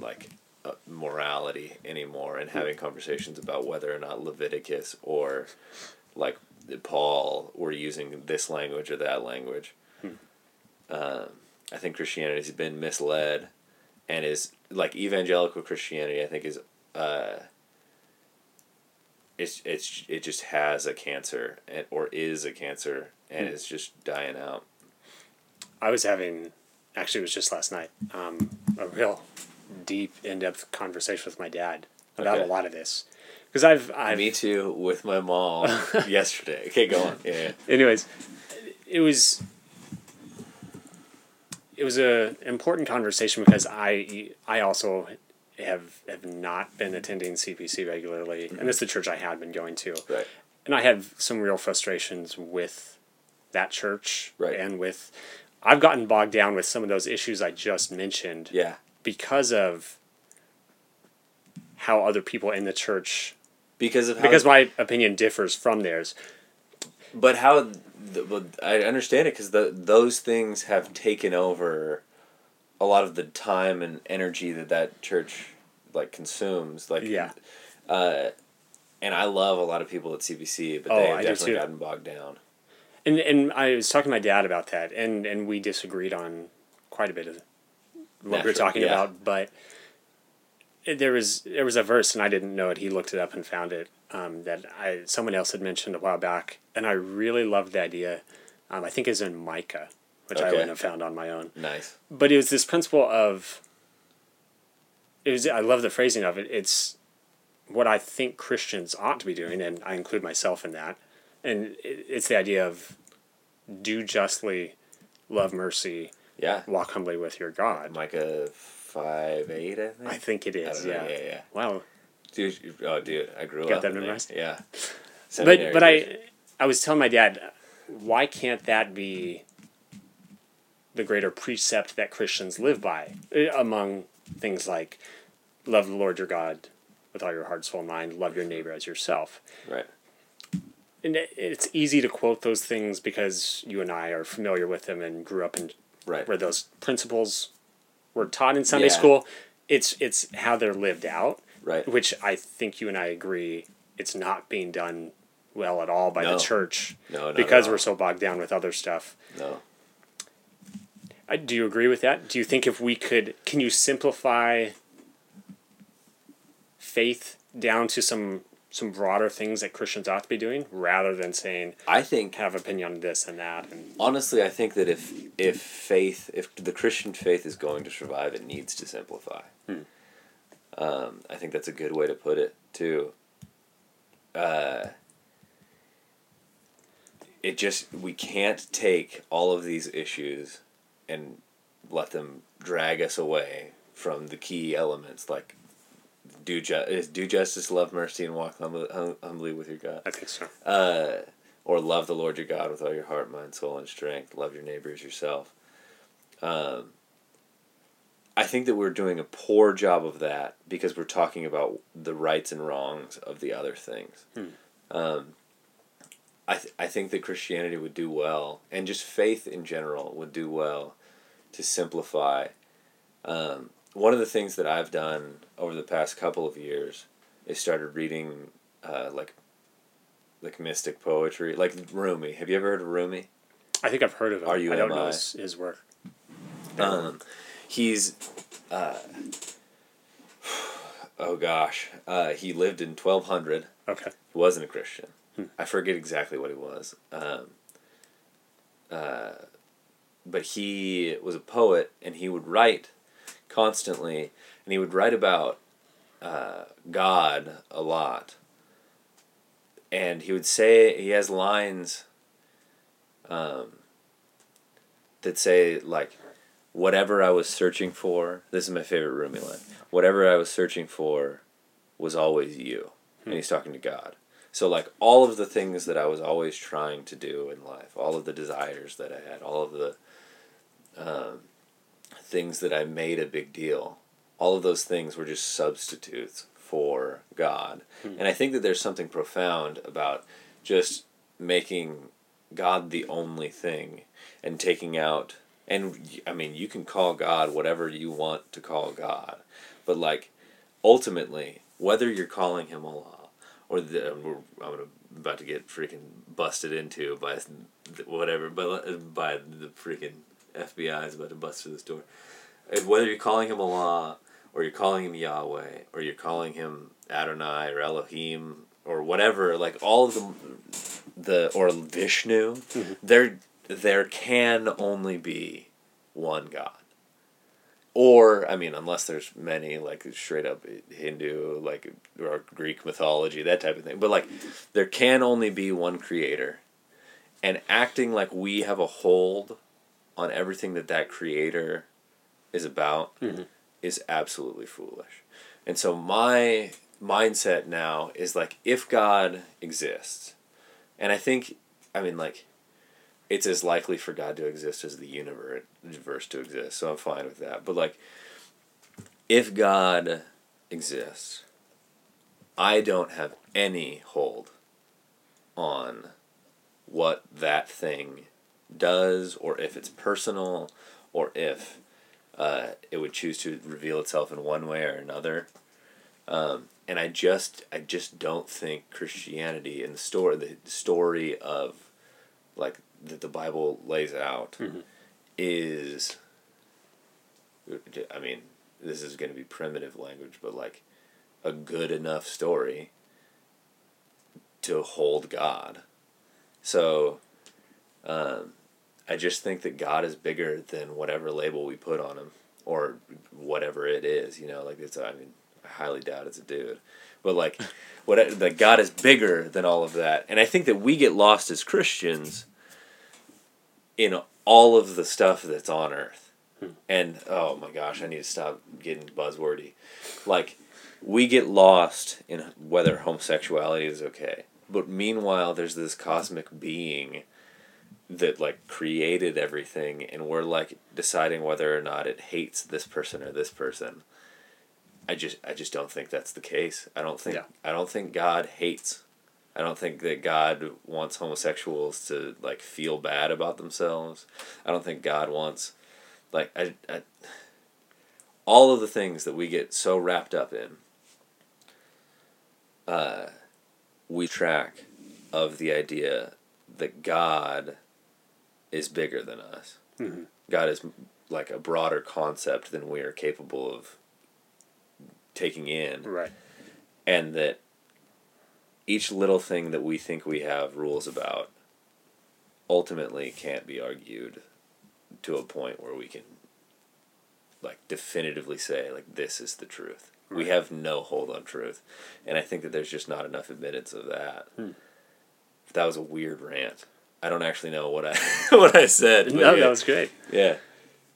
S2: like uh, morality anymore and having conversations about whether or not Leviticus or like Paul were using this language or that language. Um, I think Christianity has been misled and is like evangelical Christianity. I think is uh, it's it's it just has a cancer and, or is a cancer and it's just dying out.
S1: I was having, actually, it was just last night, um, a real deep, in depth conversation with my dad about
S2: Okay.
S1: a lot of this. Because I've, I've
S2: Me too with my mom yesterday. Okay, go on. Yeah,
S1: anyways, it was it was a important conversation because I I also have have not been attending CPC regularly, and it's the church I had been going to,
S2: right.
S1: and I had some real frustrations with that church
S2: Right.
S1: and with I've gotten bogged down with some of those issues I just mentioned
S2: Yeah,
S1: because of how other people in the church
S2: because of how
S1: because my opinion differs from theirs.
S2: But how? The, I understand it because the those things have taken over a lot of the time and energy that that church like consumes. Like
S1: Yeah.
S2: uh, and I love a lot of people at CBC, but
S1: Oh,
S2: they have
S1: I
S2: definitely gotten bogged down.
S1: And and I was talking to my dad about that, and and we disagreed on quite a bit of what we were talking
S2: yeah.
S1: about. But there was there was a verse and I didn't know it. He looked it up and found it. Um, that I someone else had mentioned a while back, and I really loved the idea. Um, I think is in Micah, which I wouldn't have found on my own.
S2: Nice.
S1: But it was this principle of. It was. I love the phrasing of it. It's what I think Christians ought to be doing, and I include myself in that. And it's the idea of do justly, love mercy,
S2: Yeah.
S1: walk humbly with your God.
S2: Micah five eight, I think.
S1: I think it is.
S2: don't know,
S1: Yeah.
S2: yeah, yeah.
S1: Wow.
S2: Dude, oh, dude, I grew
S1: Got
S2: up.
S1: that
S2: in there.
S1: memorized?
S2: Yeah.
S1: but
S2: Seminary
S1: but
S2: days.
S1: I I was telling my dad, why can't that be the greater precept that Christians live by eh, among things like love the Lord your God with all your heart, soul, and mind, love your neighbor as yourself.
S2: right.
S1: And it's easy to quote those things because you and I are familiar with them and grew up in
S2: Right.
S1: where those principles were taught in Sunday
S2: Yeah.
S1: school. It's it's how they're lived out,
S2: Right.
S1: which I think you and I agree it's not being done well at all by
S2: No.
S1: the church
S2: No,
S1: because we're so bogged down with other stuff.
S2: No.
S1: I, do you agree with that? Do you think if we could, can you simplify faith down to some some broader things that Christians ought to be doing rather than saying
S2: I think
S1: have opinion on this and that and
S2: honestly, I think that if if faith, if the Christian faith is going to survive, it needs to simplify.
S1: Hmm.
S2: Um, I think that's a good way to put it too. Uh, it just we can't take all of these issues and let them drag us away from the key elements like do ju- is do justice, love mercy, and walk humbly, hum- humbly with your God
S1: I think so.
S2: uh, or love the Lord your God with all your heart, mind, soul, and strength. Love your neighbor as yourself. Um, I think that we're doing a poor job of that because we're talking about the rights and wrongs of the other things.
S1: Hmm.
S2: Um, I, th- I think that Christianity would do well, and just faith in general would do well to simplify. Um, one of the things that I've done over the past couple of years is started reading uh, like like mystic poetry, like Rumi. Have you ever heard of Rumi?
S1: I think I've heard of him.
S2: R U
S1: I don't know his, his work.
S2: Um, he's, uh, oh gosh, uh, he lived in twelve hundred.
S1: Okay.
S2: He wasn't a Christian.
S1: Hmm.
S2: I forget exactly what he was. Um, uh, but he was a poet, and he would write constantly, and he would write about uh, God a lot. And he would say he has lines um, that say like, "Whatever I was searching for." This is my favorite Rumi line. Whatever I was searching for was always you, and he's talking to God. So like all of the things that I was always trying to do in life, all of the desires that I had, all of the um, things that I made a big deal, all of those things were just substitutes for God. Hmm. And I think that there's something profound about just making God the only thing and taking out and I mean you can call God whatever you want to call God but like ultimately whether you're calling him Allah or the, uh, we're, I'm about to get freaking busted into by whatever but uh, by the freaking FBI is about to bust through this door. If- whether you're calling him Allah or you're calling him Yahweh or you're calling him Adonai or Elohim or whatever like all of them the or Vishnu mm-hmm. there there can only be one God. Or I mean, unless there's many like straight up Hindu, like or Greek mythology, that type of thing. But like, there can only be one creator, and acting like we have a hold on everything that that creator is about
S1: Mhm.
S2: is absolutely foolish. And so my mindset now is like, if God exists, and I think, I mean, like, it's as likely for God to exist as the universe universe to exist. So I'm fine with that. But like if God exists, I don't have any hold on what that thing does or if it's personal or if uh, it would choose to reveal itself in one way or another. Um, and I just I just don't think Christianity and the story the story of like that the Bible lays out
S1: Mhm.
S2: is I mean this is going to be primitive language, but like a good enough story to hold God. So, um, I just think that God is bigger than whatever label we put on him or whatever it is. You know, like it's. I mean, I highly doubt it's a dude, but like, what that God is bigger than all of that, and I think that we get lost as Christians in all of the stuff that's on Earth. Hmm. And oh my gosh, I need to stop getting buzzwordy. Like, we get lost in whether homosexuality is okay. But meanwhile, there's this cosmic being that like created everything and we're like deciding whether or not it hates this person or this person. I just I just don't think that's the case. I don't think
S1: Yeah.
S2: I don't think God hates. I don't think that God wants homosexuals to like feel bad about themselves. I don't think God wants like I, I all of the things that we get so wrapped up in uh we track of the idea that God is bigger than us.
S1: Mhm.
S2: God is like a broader concept than we are capable of taking in
S1: Right.
S2: and that each little thing that we think we have rules about ultimately can't be argued to a point where we can like definitively say like this is the truth we have no hold on truth and i think that there's just not enough admittance of that
S1: Hmm.
S2: that was a weird rant i don't actually know what i what i said
S1: No,
S2: yeah.
S1: that was great.
S2: yeah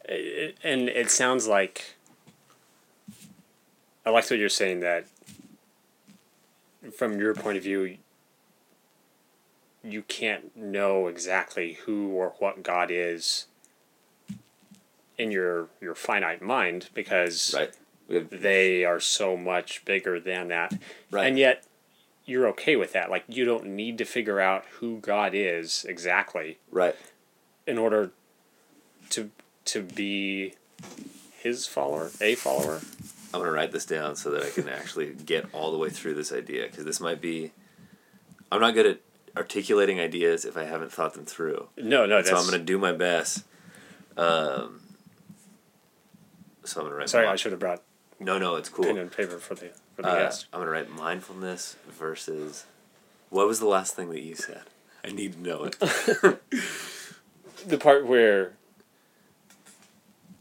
S1: It- and it sounds like I like what you're saying that from your point of view you can't know exactly who or what God is in your your finite mind because
S2: right
S1: they are so much bigger than that.
S2: Right.
S1: And yet you're okay with that. Like you don't need to figure out who God is exactly
S2: right
S1: in order to to be his follower, a follower.
S2: I'm gonna write this down so that I can actually get all the way through this idea because this might be. I'm not good at articulating ideas if I haven't thought them through.
S1: No, no, that's
S2: so I'm gonna do my best. Um, so I'm gonna write.
S1: Sorry, I should have brought
S2: no, no, it's cool.
S1: pen and paper for the for the
S2: Uh,
S1: guest.
S2: I'm gonna write mindfulness versus. What was the last thing that you said? I need to know it.
S1: The part where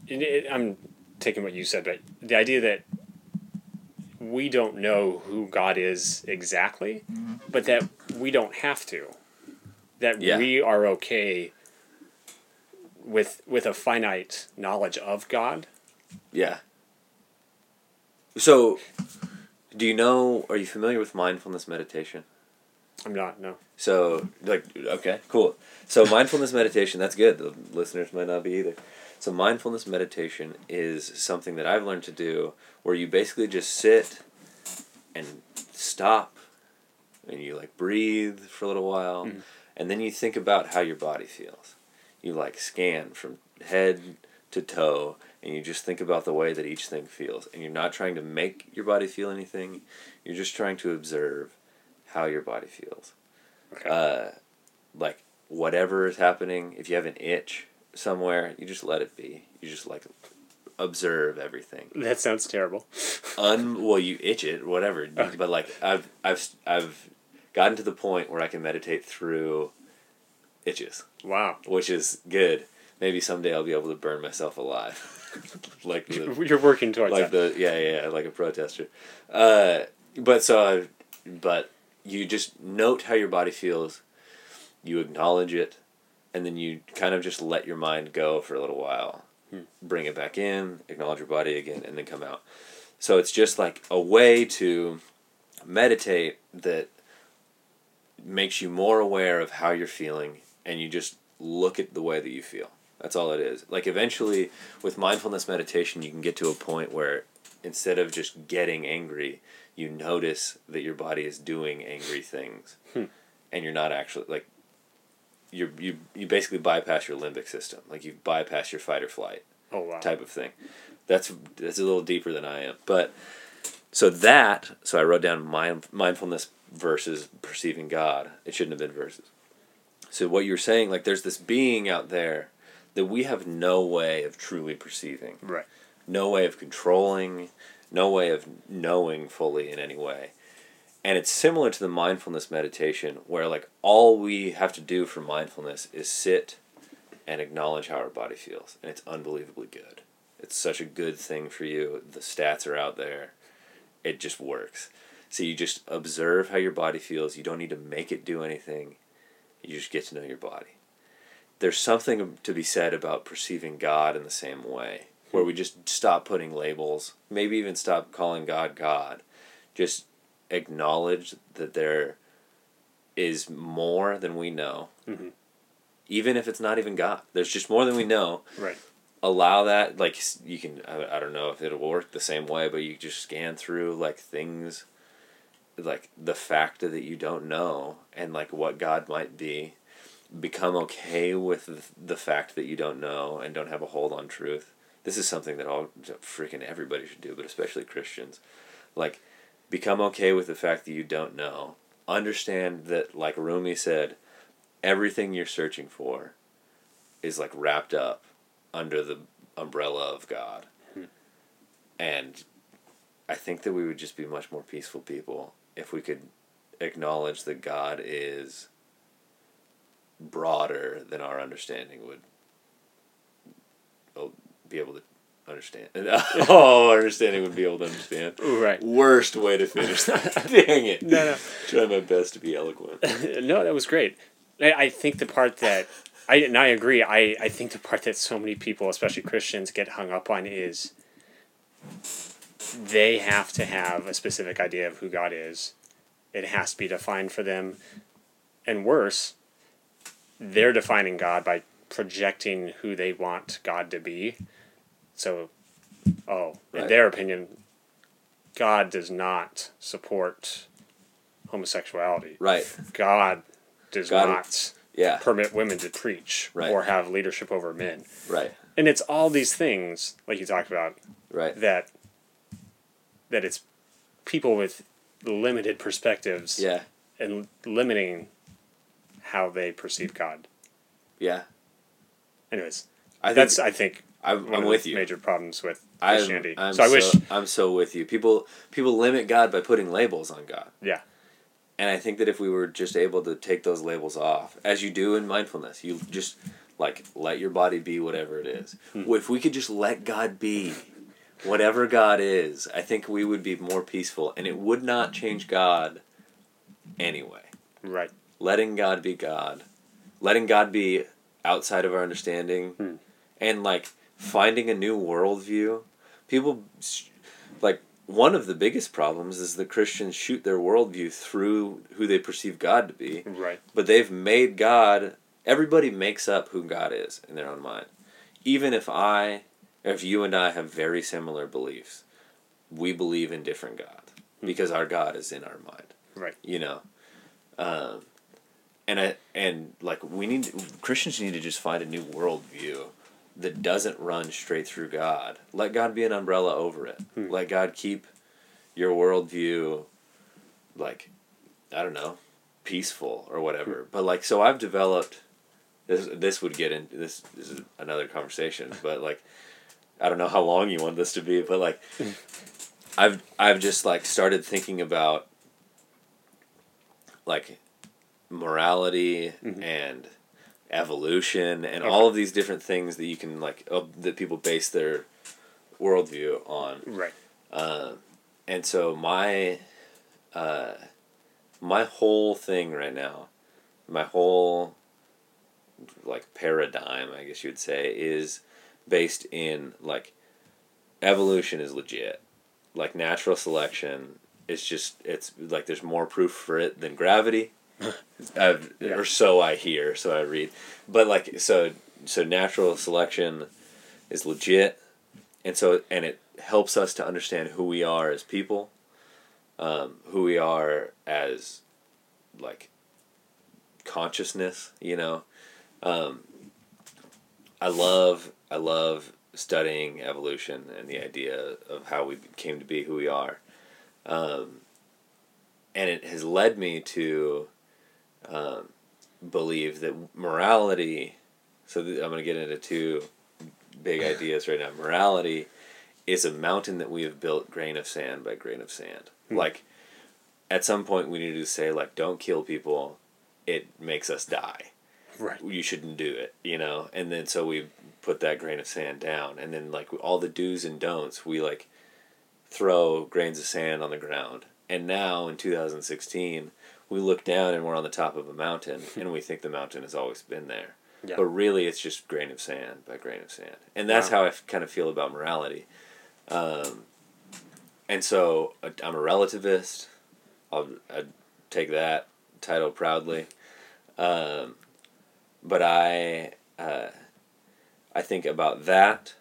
S1: it, it, I'm taking what you said, but the idea that we don't know who God is exactly, but that we don't have to. That
S2: Yeah.
S1: we are okay with with a finite knowledge of God.
S2: yeah. So, do you know? Are you familiar with mindfulness meditation?
S1: I'm not. No.
S2: So, like, okay, cool. So, mindfulness meditation, that's good. The listeners might not be either. So, mindfulness meditation is something that I've learned to do where you basically just sit and stop and you like breathe for a little while
S1: Mhm.
S2: and then you think about how your body feels. You like scan from head to toe and you just think about the way that each thing feels. And you're not trying to make your body feel anything, you're just trying to observe how your body feels
S1: Okay.
S2: uh, like whatever is happening if you have an itch somewhere you just let it be you just like observe everything
S1: that sounds terrible.
S2: un well you itch it whatever
S1: Okay.
S2: but like i've i've i've gotten to the point where i can meditate through itches
S1: Wow.
S2: which is good maybe someday i'll be able to burn myself alive like the,
S1: You're working towards
S2: like
S1: that.
S2: the yeah yeah yeah, like a protester uh but so I, but you just note how your body feels you acknowledge it and then you kind of just let your mind go for a little while
S1: Hmm.
S2: bring it back in acknowledge your body again and then come out so it's just like a way to meditate that makes you more aware of how you're feeling and you just look at the way that you feel that's all it is like eventually with mindfulness meditation you can get to a point where instead of just getting angry you notice that your body is doing angry things
S1: Hmm.
S2: and you're not actually like you you you basically bypass your limbic system like you bypass your fight or flight
S1: oh wow.
S2: type of thing. That's that's a little deeper than I am. But so that so I wrote down mind, mindfulness versus perceiving God. It shouldn't have been versus. So what you're saying, like there's this being out there that we have no way of truly perceiving.
S1: Right.
S2: no way of controlling, no way of knowing fully in any way. And it's similar to the mindfulness meditation where like all we have to do for mindfulness is sit and acknowledge how our body feels and it's unbelievably good. It's such a good thing for you. The stats are out there. It just works. So you just observe how your body feels. You don't need to make it do anything. You just get to know your body. There's something to be said about perceiving God in the same way, where we just stop putting labels, maybe even stop calling God God. Just acknowledge that there is more than we know,
S1: mm-hmm.
S2: even if it's not even God. There's just more than we know.
S1: Right.
S2: Allow that, like you can. I, I don't know if it'll work the same way, but you just scan through like things, like the fact that you don't know, and like what God might be. Become okay with the fact that you don't know and don't have a hold on truth. This is something that all freaking everybody should do, but especially Christians. Like, become okay with the fact that you don't know. Understand that, like Rumi said, everything you're searching for is like wrapped up under the umbrella of God.
S1: Hmm.
S2: And I think that we would just be much more peaceful people if we could acknowledge that God is broader than our understanding would oh, be able to understand. oh, understanding would be able to understand.
S1: Right.
S2: Worst way to finish that. Dang it.
S1: No, no.
S2: Try my best to be eloquent.
S1: no, that was great. I, I think the part that I and I agree. I, I think the part that so many people, especially Christians, get hung up on is they have to have a specific idea of who God is. It has to be defined for them. And worse, they're defining God by projecting who they want God to be. So, oh, in their opinion, God does not support homosexuality.
S2: Right.
S1: God does
S2: God-
S1: not
S2: Yeah.
S1: permit women to preach
S2: Right.
S1: or have leadership over men.
S2: Right.
S1: And it's all these things, like you talked about,
S2: Right.
S1: that that it's people with limited perspectives
S2: Yeah.
S1: and limiting how they perceive God.
S2: Yeah.
S1: Anyways,
S2: I think
S1: that's I think
S2: I'm,
S1: one
S2: I'm
S1: of
S2: with
S1: the
S2: you.
S1: major problems with
S2: I'm,
S1: Christianity.
S2: I'm
S1: so I wish,
S2: I'm so with you. People people limit God by putting labels on God.
S1: yeah,
S2: And I think that if we were just able to take those labels off, as you do in mindfulness, you just like let your body be whatever it is.
S1: Hmm.
S2: If we could just let God be whatever God is, I think we would be more peaceful and it would not change God anyway.
S1: right,
S2: Letting God be God, letting God be outside of our understanding,
S1: Hmm.
S2: and like finding a new worldview. People, like, one of the biggest problems is that Christians shoot their worldview through who they perceive God to be,
S1: right,
S2: but they've made God. Everybody makes up who God is in their own mind. Even if I, if you and I have very similar beliefs, we believe in different God because our God is in our mind
S1: right,
S2: you know um, and I and like we need Christians need to just find a new worldview that doesn't run straight through God. Let God be an umbrella over it.
S1: Hmm.
S2: Let God keep your worldview like I don't know peaceful or whatever. But like so I've developed this this would get into this, this is another conversation, but like I don't know how long you want this to be, but like I've I've just like started thinking about like morality
S1: Mhm.
S2: and evolution and
S1: Okay.
S2: all of these different things that you can like uh, that people base their worldview on
S1: right,
S2: uh, and so my uh, my whole thing right now my whole like paradigm i guess you would say is based in like evolution is legit like natural selection it's just it's like there's more proof for it than gravity
S1: Yeah.
S2: or so i hear so i read. But like so so natural selection is legit and so and it helps us to understand who we are as people um, who we are as like consciousness you know? Um, i love i love studying evolution and the idea of how we came to be who we are. Um, and it has led me to um, believe that morality so th- i'm going to get into two big ideas right now morality is a mountain that we have built grain of sand by grain of sand. Like, at some point, we need to say, like, don't kill people. It makes us die.
S1: Right.
S2: You shouldn't do it, you know? And then so we put that grain of sand down. And then, like, all the do's and don'ts, we, like, throw grains of sand on the ground. And now, in 2016, we look down and we're on the top of a mountain and we think the mountain has always been there.
S1: Yeah.
S2: But really, it's just grain of sand by grain of sand. And that's
S1: Wow.
S2: how I f- kind of feel about morality. Um, and so uh, I'm a relativist. I'll i take that title proudly. Um, but I, uh, I think about that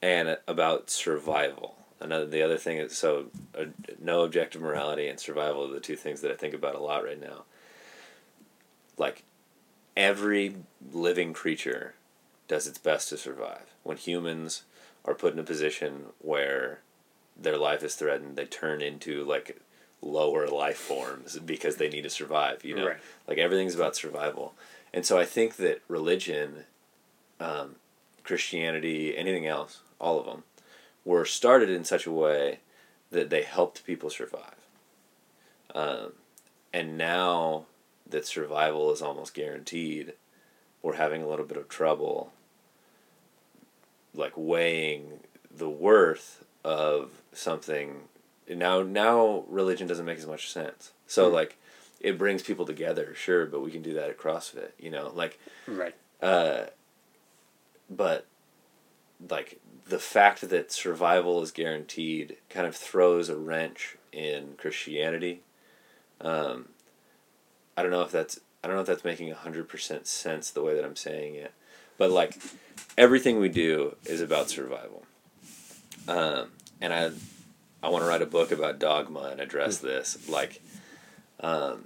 S2: and about survival. Another the other thing is so uh, no objective morality and survival are the two things that I think about a lot right now. Like every living creature does its best to survive. When humans are put in a position where their life is threatened, they turn into like lower life forms because they need to survive. You know,
S1: Right.
S2: like everything's about survival. And so I think that religion, um, Christianity, anything else, all of them, were started in such a way that they helped people survive. Um, and now that survival is almost guaranteed, we're having a little bit of trouble, like weighing the worth of something. Now, now religion doesn't make as much sense. So,
S1: Hmm.
S2: like, it brings people together, sure, but we can do that at CrossFit, you know, like,
S1: Right.
S2: uh, but like the fact that survival is guaranteed kind of throws a wrench in Christianity. Um, I don't know if that's I don't know if that's making hundred percent sense the way that I'm saying it, but like everything we do is about survival. Um, and I I want to write a book about dogma and address this like. Um,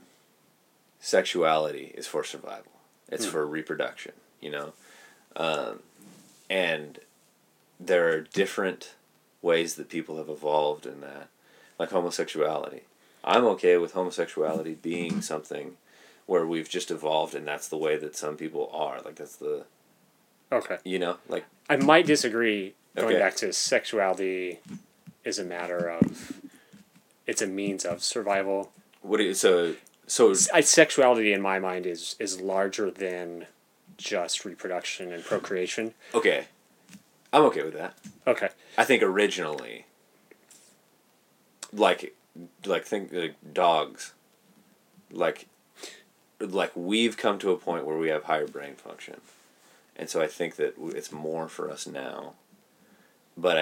S2: sexuality is for survival. It's for reproduction, you know? Um, and there are different ways that people have evolved in that, like homosexuality. I'm okay with homosexuality being something where we've just evolved and that's the way that some people are. Like, that's the,
S1: Okay.
S2: you know, like,
S1: I might disagree. Going
S2: Okay.
S1: back to sexuality is a matter of it's a means of survival.
S2: what do you, so, so,
S1: I, sexuality in my mind is is larger than just reproduction and procreation.
S2: okay. I'm okay with that.
S1: Okay.
S2: I think originally, like, like think like dogs, like, like we've come to a point where we have higher brain function, and so I think that it's more for us now. But I,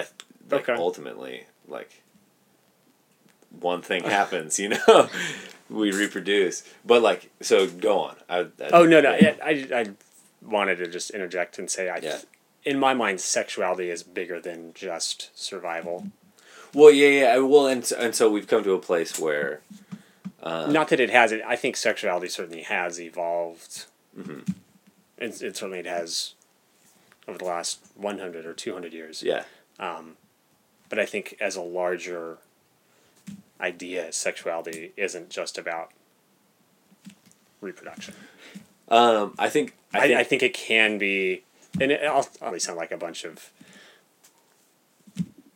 S2: like
S1: Okay.
S2: ultimately, like, one thing happens, you know, we reproduce. But like, so go on. I, I,
S1: Oh no no! I, I, I wanted to just interject and say I,
S2: Yeah.
S1: In my mind, sexuality is bigger than just survival.
S2: Well, yeah, yeah. Well, and so- and so we've come to a place where. Uh,
S1: Not that it hasn't. I think sexuality certainly has evolved.
S2: Mhm.
S1: It, it certainly it has over the last one hundred or two hundred years.
S2: Yeah.
S1: Um, but I think as a larger idea, sexuality isn't just about reproduction.
S2: Um, I think. I
S1: I,
S2: think.
S1: I think it can be, and it, I'll probably sound like a bunch of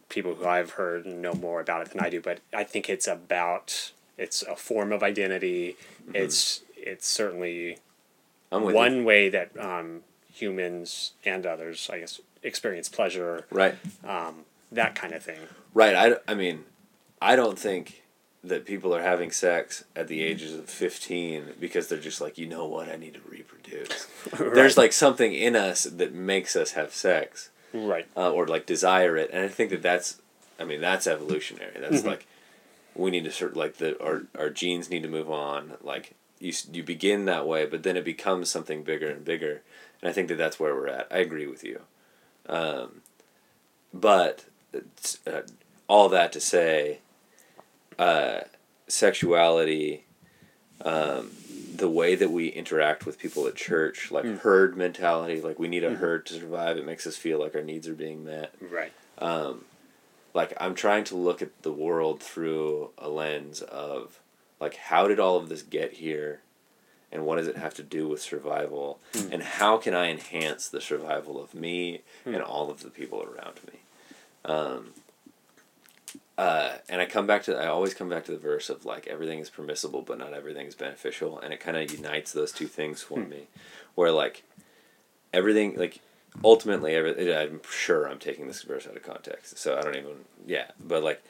S1: people who I've heard know more about it than I do, but I think it's about it's a form of identity. It's it's certainly
S2: I'm with you.
S1: one way that um, humans and others, I guess, experience pleasure,
S2: Right.
S1: um, that kind of thing.
S2: Right. I, I mean, I don't think that people are having sex at the ages of 15 because they're just like, you know what, I need to reproduce. There's like something in us that makes us have sex
S1: right.
S2: uh, or like desire it. And I think that that's, I mean, that's evolutionary. That's
S1: Mhm.
S2: like, we need to sort like the, our, our genes need to move on. Like, you, you begin that way, but then it becomes something bigger and bigger. And I think that that's where we're at. I agree with you. Um, but uh, all that to say, uh, sexuality, um, the way that we interact with people at church, like
S1: Mm.
S2: herd mentality, like we need a
S1: Mhm.
S2: herd to survive. It makes us feel like our needs are being met.
S1: Right.
S2: Um, like I'm trying to look at the world through a lens of like how did all of this get here, and what does it have to do with survival,
S1: Mm.
S2: and how can I enhance the survival of me
S1: Mm.
S2: and all of the people around me. Um, uh, and I come back to I always come back to the verse of like everything is permissible but not everything is beneficial. And it kind of unites those two things for
S1: Hmm.
S2: me. Where like everything like ultimately every, I'm sure I'm taking this verse out of context so I don't even yeah. But like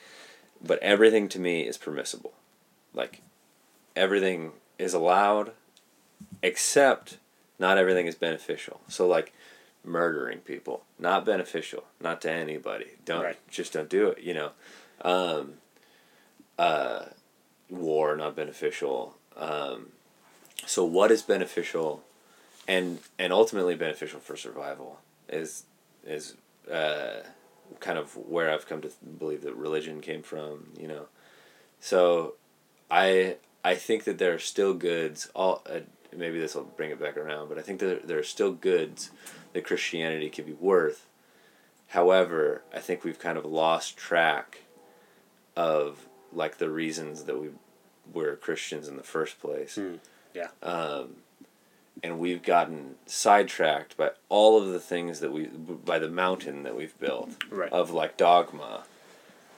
S2: but everything to me is permissible. Like everything is allowed except not everything is beneficial. So like murdering people not beneficial not to anybody. Don't
S1: Right.
S2: just don't do it you know um, uh, war not beneficial. Um, so what is beneficial and and ultimately beneficial for survival is is uh, kind of where I've come to believe that religion came from you know? So I I think that there are still goods all uh, maybe this will bring it back around but I think that there are still goods that Christianity can be worth. However I think we've kind of lost track of like the reasons that we were Christians in the first place
S1: Hmm. Yeah.
S2: um, and we've gotten sidetracked by all of the things that we by the mountain that we've built
S1: Right.
S2: of like dogma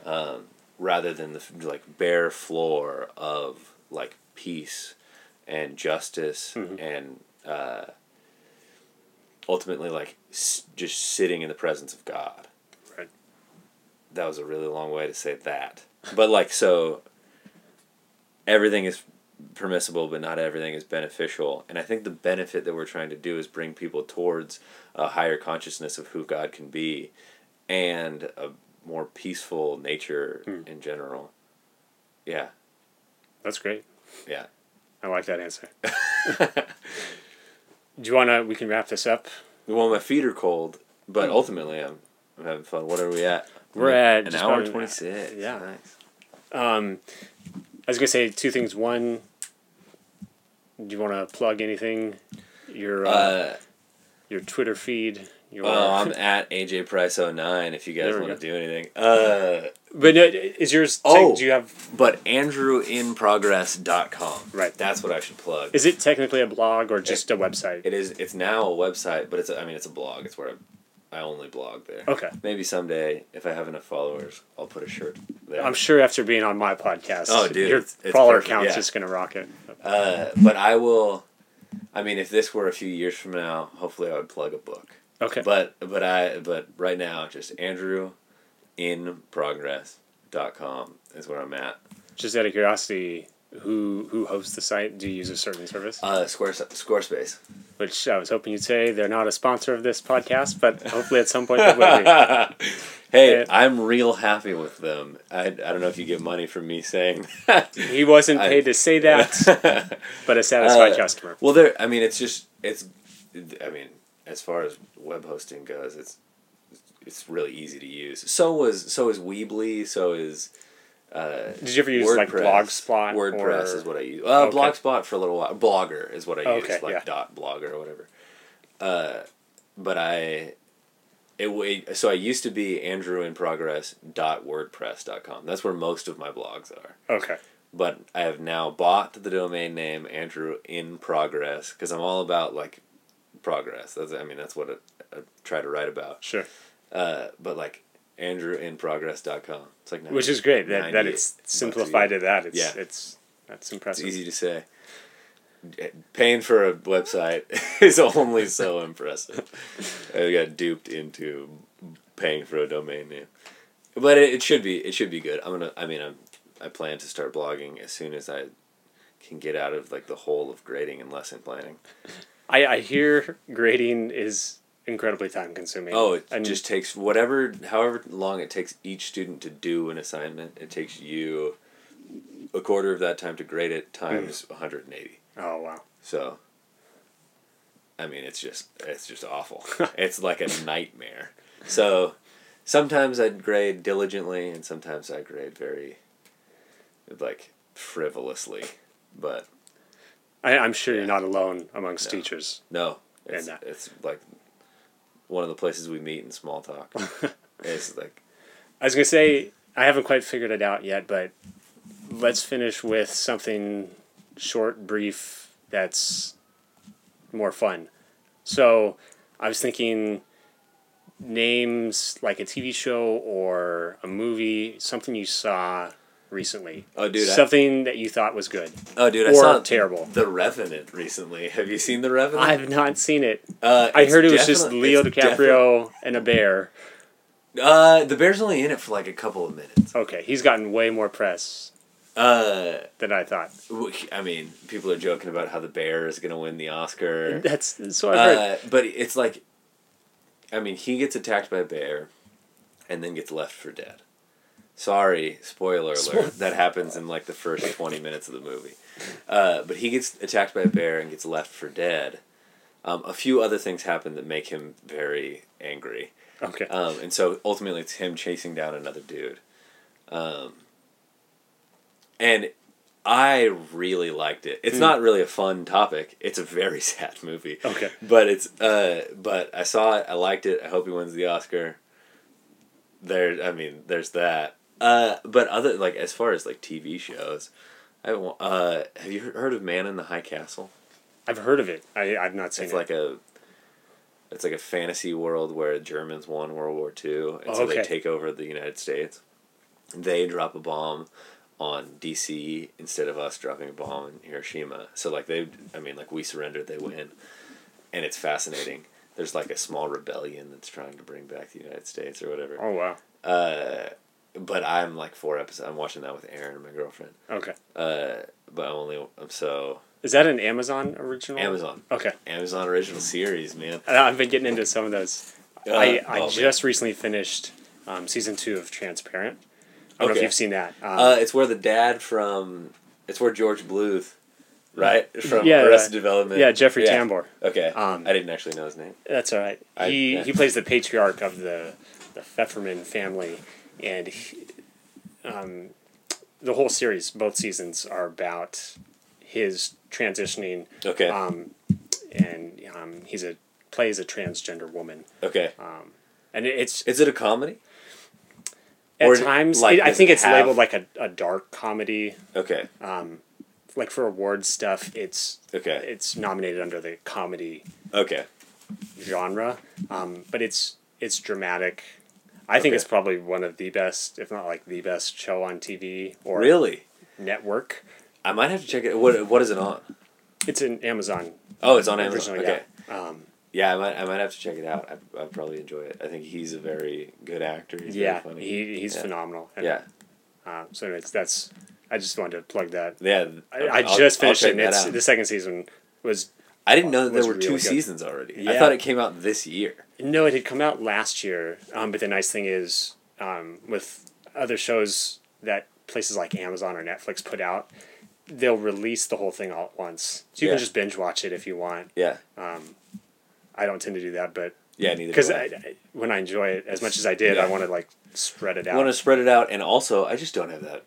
S2: um, rather than the like bare floor of like peace and justice
S1: Mhm.
S2: and uh, ultimately like s- just sitting in the presence of God.
S1: Right.
S2: That was a really long way to say that. But like so everything is permissible but not everything is beneficial and i think the benefit that we're trying to do is bring people towards a higher consciousness of who god can be and a more peaceful nature
S1: Hmm.
S2: in general yeah
S1: That's great.
S2: yeah
S1: I like that answer. Do you want to? We can wrap this up.
S2: well my feet are cold but
S1: Hmm.
S2: ultimately i'm, I'm having fun what are we at
S1: We're at
S2: an hour 26
S1: yeah.
S2: nice
S1: Um, I was gonna say two things. One, do you want to plug anything? Your uh,
S2: uh,
S1: your Twitter feed. Your
S2: well, I'm at AJ Price 09 if you guys want to do anything. Uh,
S1: but no, is yours?
S2: Oh.
S1: do you have?
S2: but AndrewInProgress.com.
S1: Right.
S2: That's what I should plug.
S1: Is it technically a blog or just a website?
S2: It is. It's now a website, but it's. A, I mean, it's a blog. It's where I, I only blog there.
S1: Okay.
S2: Maybe someday, if I have enough followers, I'll put a shirt there.
S1: I'm sure after being on my podcast,
S2: Oh, dude,
S1: your
S2: it's- it's
S1: follower
S2: perfect,
S1: count's
S2: yeah.
S1: just gonna rock it.
S2: Uh, but I will. I mean, if this were a few years from now, hopefully I would plug a book.
S1: Okay.
S2: But but I but right now just Andrew in progress.com is where I'm at.
S1: just out of curiosity, who who hosts the site? Do you use a certain service?
S2: Uh, Square, Squarespace.
S1: Which I was hoping you'd say they're not a sponsor of this podcast, but hopefully at some point they will be.
S2: hey,
S1: Yeah.
S2: I'm real happy with them. I, I don't know if you get money from me saying that.
S1: He wasn't
S2: I-
S1: paid to say that, but a satisfied
S2: Uh,
S1: customer.
S2: well, there. I mean, it's just it's. I mean, as far as web hosting goes, it's it's really easy to use. So was so is Weebly. So is. Uh,
S1: Did you ever use like Blogspot?
S2: WordPress
S1: or,
S2: is what I use. Uh,
S1: Okay.
S2: Blogspot for a little while. Blogger is what I use,
S1: Okay,
S2: like
S1: yeah.
S2: dot blogger or whatever. Uh, but I, it, so I used to be andrewinprogress.wordpress.com. That's where most of my blogs are.
S1: Okay.
S2: But I have now bought the domain name Andrew in Progress because I'm all about like progress. That's I mean that's what I, I try to write about.
S1: Sure.
S2: Uh, but like andrewinprogress.com. It's like 90,
S1: Which is great that, that it's simplified to that. It's
S2: Yeah.
S1: it's that's impressive.
S2: It's easy to say. Eh, paying for a website is only so impressive. I got duped into paying for a domain name, but it, it should be it should be good. I'm gonna. I mean, I'm. I plan to start blogging as soon as I can get out of like the hole of grading and lesson planning.
S1: I, I hear grading is incredibly time consuming.
S2: Oh, it
S1: and
S2: just takes whatever, however long it takes each student to do an assignment. It takes you a quarter of that time to grade it times hmm. 180.
S1: oh wow.
S2: So, I mean, it's just it's just awful. it's like a nightmare. So, sometimes I grade diligently, and sometimes I grade very, like frivolously. But
S1: I, I'm sure
S2: Yeah.
S1: you're not alone amongst
S2: No.
S1: teachers.
S2: no, it's
S1: And,
S2: it's like one of the places we meet in small talk. it's like
S1: I was gonna say I haven't quite figured it out yet, but let's finish with something short, brief that's more fun. So I was thinking names like a TV show or a movie, something you saw recently.
S2: Oh, dude, I-
S1: something that you thought was good.
S2: Oh, dude, I
S1: Or
S2: saw
S1: terrible.
S2: The Revenant recently. Have you seen The Revenant?
S1: I've not seen it.
S2: uh,
S1: I heard it was just Leo DiCaprio and a bear.
S2: Uh, the bear's only in it for like a couple of minutes.
S1: Okay, he's gotten way more press
S2: Uh,
S1: than I thought.
S2: I mean, people are joking about how the bear is gonna win the Oscar.
S1: That's so heard.
S2: Uh, but it's like, I mean, he gets attacked by a bear, and then gets left for dead. Sorry, spoiler alert. that happens in like the first twenty minutes of the movie. Uh, but he gets attacked by a bear and gets left for dead. Um, a few other things happen that make him very angry.
S1: Okay.
S2: Um, and so ultimately, it's him chasing down another dude. Um, and I really liked it. It's
S1: Mm.
S2: not really a fun topic. It's a very sad movie.
S1: Okay.
S2: But it's uh, but I saw it. I liked it. I hope he wins the Oscar. There, I mean, there's that. Uh, but other like as far as like TV shows, I haven't uh, have you heard of Man in the High Castle?
S1: I've heard of it. I, I've not seen
S2: It's
S1: it.
S2: like a it's like a fantasy world where Germans won World War II, and so they take over the United States. They drop a bomb on DC instead of us dropping a bomb in Hiroshima. So like they, I mean, like we surrendered, they win, and it's fascinating. There's like a small rebellion that's trying to bring back the United States or whatever.
S1: oh wow.
S2: Uh, but I'm like four episodes. I'm watching that with Aaron, my girlfriend.
S1: Okay.
S2: Uh, but I'm only I'm so
S1: Is that an Amazon original?
S2: Amazon
S1: Okay.
S2: Amazon original series, man.
S1: I- I've been getting into some of those.
S2: Uh,
S1: I, I
S2: oh, man.
S1: just recently finished um, season two of Transparent. I don't know
S2: Okay.
S1: if you've seen that. Um,
S2: Uh, it's where the dad from. It's where George Bluth, right? From
S1: Yeah,
S2: Arrested
S1: uh,
S2: Development.
S1: yeah, Jeffrey Tambor.
S2: Okay.
S1: Um,
S2: I didn't actually know his name.
S1: That's all right.
S2: I-
S1: he
S2: yeah.
S1: he plays the patriarch of the the Pfefferman family, and he, um, the whole series, both seasons, are about his transitioning.
S2: Okay.
S1: Um, and um, he's a plays a transgender woman,
S2: okay.
S1: and it's
S2: Is it a comedy?
S1: at
S2: or,
S1: times
S2: like,
S1: it- I think
S2: it
S1: it's
S2: have-
S1: labeled like a, a dark comedy.
S2: Okay.
S1: Like for awards stuff, it's
S2: Okay.
S1: it's nominated under the comedy
S2: Okay.
S1: genre, um, but it's it's dramatic. I think
S2: Okay.
S1: it's probably one of the best, if not like the best show on TV or
S2: Really?
S1: network.
S2: I might have to check it. What What is it on?
S1: It's an Amazon.
S2: Oh, it's on Amazon. Okay.
S1: yeah. Um,
S2: Yeah, I might. I might have to check it out. I I'd probably enjoy it. I think he's a very good actor. He's
S1: yeah,
S2: very funny.
S1: he, he's
S2: Yeah.
S1: phenomenal. And,
S2: yeah.
S1: Uh, so it's that's. I just wanted to plug that.
S2: Yeah.
S1: I, I just finished it. It's the second season was
S2: I didn't know that there were two
S1: good.
S2: seasons already. I thought it came out this year.
S1: No, it had come out last year. Um, but the nice thing is, um, with other shows that places like Amazon or Netflix put out, they'll release the whole thing all at once. So you
S2: Yeah.
S1: can just binge watch it if you want.
S2: Yeah.
S1: I don't tend to do that, but
S2: Yeah. Neither.
S1: because
S2: I.
S1: I, I, when I enjoy it as much as I did,
S2: Yeah.
S1: I want to like spread it out.
S2: I want to spread it out, and also I just don't have that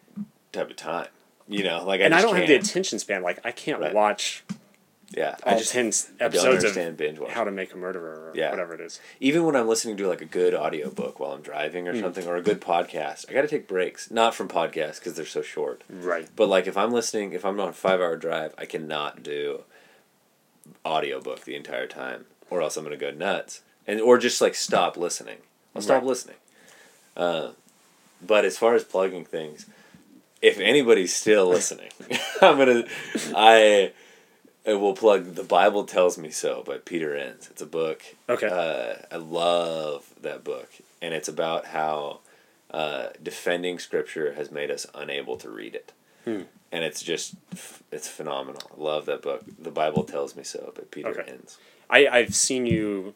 S2: type of time. You know, like I
S1: and I don't have the attention span. Like I can't
S2: Right.
S1: watch
S2: yeah, I
S1: all
S2: just
S1: ten episodes of
S2: binge watching.
S1: How to Make a Murderer or
S2: Yeah.
S1: whatever it is.
S2: Even when I'm listening to like a good audiobook while I'm driving or something, or a good podcast, I got to take breaks. Not from podcasts because they're so short,
S1: Right.
S2: but like if I'm listening, if I'm on a five hour drive, I cannot do audiobook the entire time, or else I'm gonna go nuts, and or just like stop listening. I'll stop
S1: Right.
S2: listening. Uh, but as far as plugging things, if anybody's still listening, I'm gonna I. I will plug "The Bible Tells Me So" by Peter Enns. It's a book.
S1: Okay.
S2: Uh, I love that book, and it's about how uh, defending Scripture has made us unable to read it,
S1: Hmm.
S2: and it's just it's phenomenal. I love that book. "The Bible Tells Me So" by Peter
S1: Okay.
S2: Enns.
S1: I I've seen you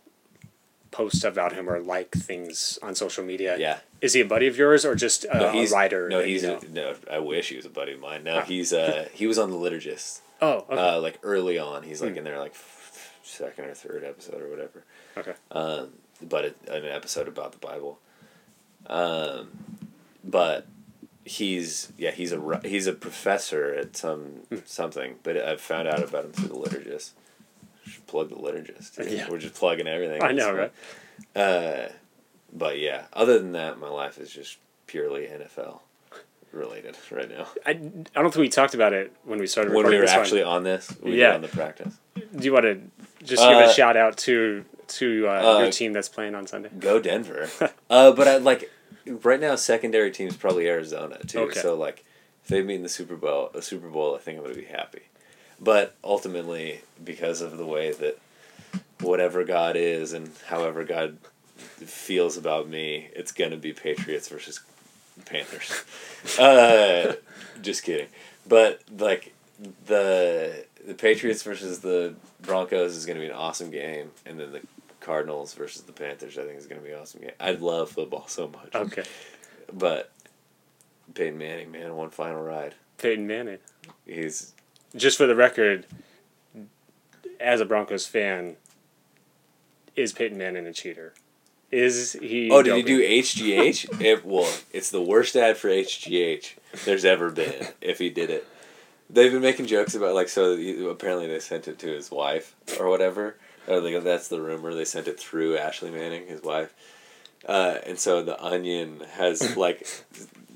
S1: post about him or like things on social media.
S2: Yeah.
S1: Is he a buddy of yours or just a,
S2: No,
S1: a writer?
S2: No,
S1: that you
S2: he's
S1: know?
S2: a, no. I wish he was a buddy of mine. No,
S1: Ah.
S2: he's uh he was on the Liturgist.
S1: Oh okay.
S2: Uh, like early on, he's like
S1: Hmm.
S2: in there like f- second or third episode or whatever.
S1: okay.
S2: um, but it, an episode about the Bible. Um, but he's yeah he's a he's a professor at some
S1: Hmm.
S2: something. But I found out about him through the liturgist. Should plug the liturgist. dude.
S1: Yeah.
S2: We're just plugging everything.
S1: I know, right?
S2: Uh, but yeah, other than that, my life is just purely NFL related right now.
S1: I, I don't think we talked about it when we started
S2: When we were
S1: this one.
S2: actually on this, we
S1: Yeah.
S2: were on the practice.
S1: Do you want to just give
S2: Uh,
S1: a shout out to to uh,
S2: Uh,
S1: your team that's playing on Sunday?
S2: Go Denver. uh, but I like right now. Secondary team's probably Arizona too.
S1: Okay.
S2: So like, if they meet in the Super Bowl, a Super Bowl, I think I'm gonna be happy. But ultimately, because of the way that whatever God is and however God feels about me, it's gonna be Patriots versus Panthers. uh, just kidding. But like the the Patriots versus the Broncos is gonna be an awesome game, and then the Cardinals versus the Panthers, I think is gonna be an awesome game. I love football so much,
S1: Okay.
S2: but Peyton Manning, man, one final ride.
S1: Peyton Manning.
S2: He's
S1: Just for the record, as a Broncos fan, is Peyton Manning a cheater? Is he?
S2: oh, did he do HGH? it well, it's the worst ad for HGH there's ever been. If he did it, they've been making jokes about like so. Apparently, they sent it to his wife or whatever. Or like that's the rumor. They sent it through Ashley Manning, his wife. Uh, and so the Onion has like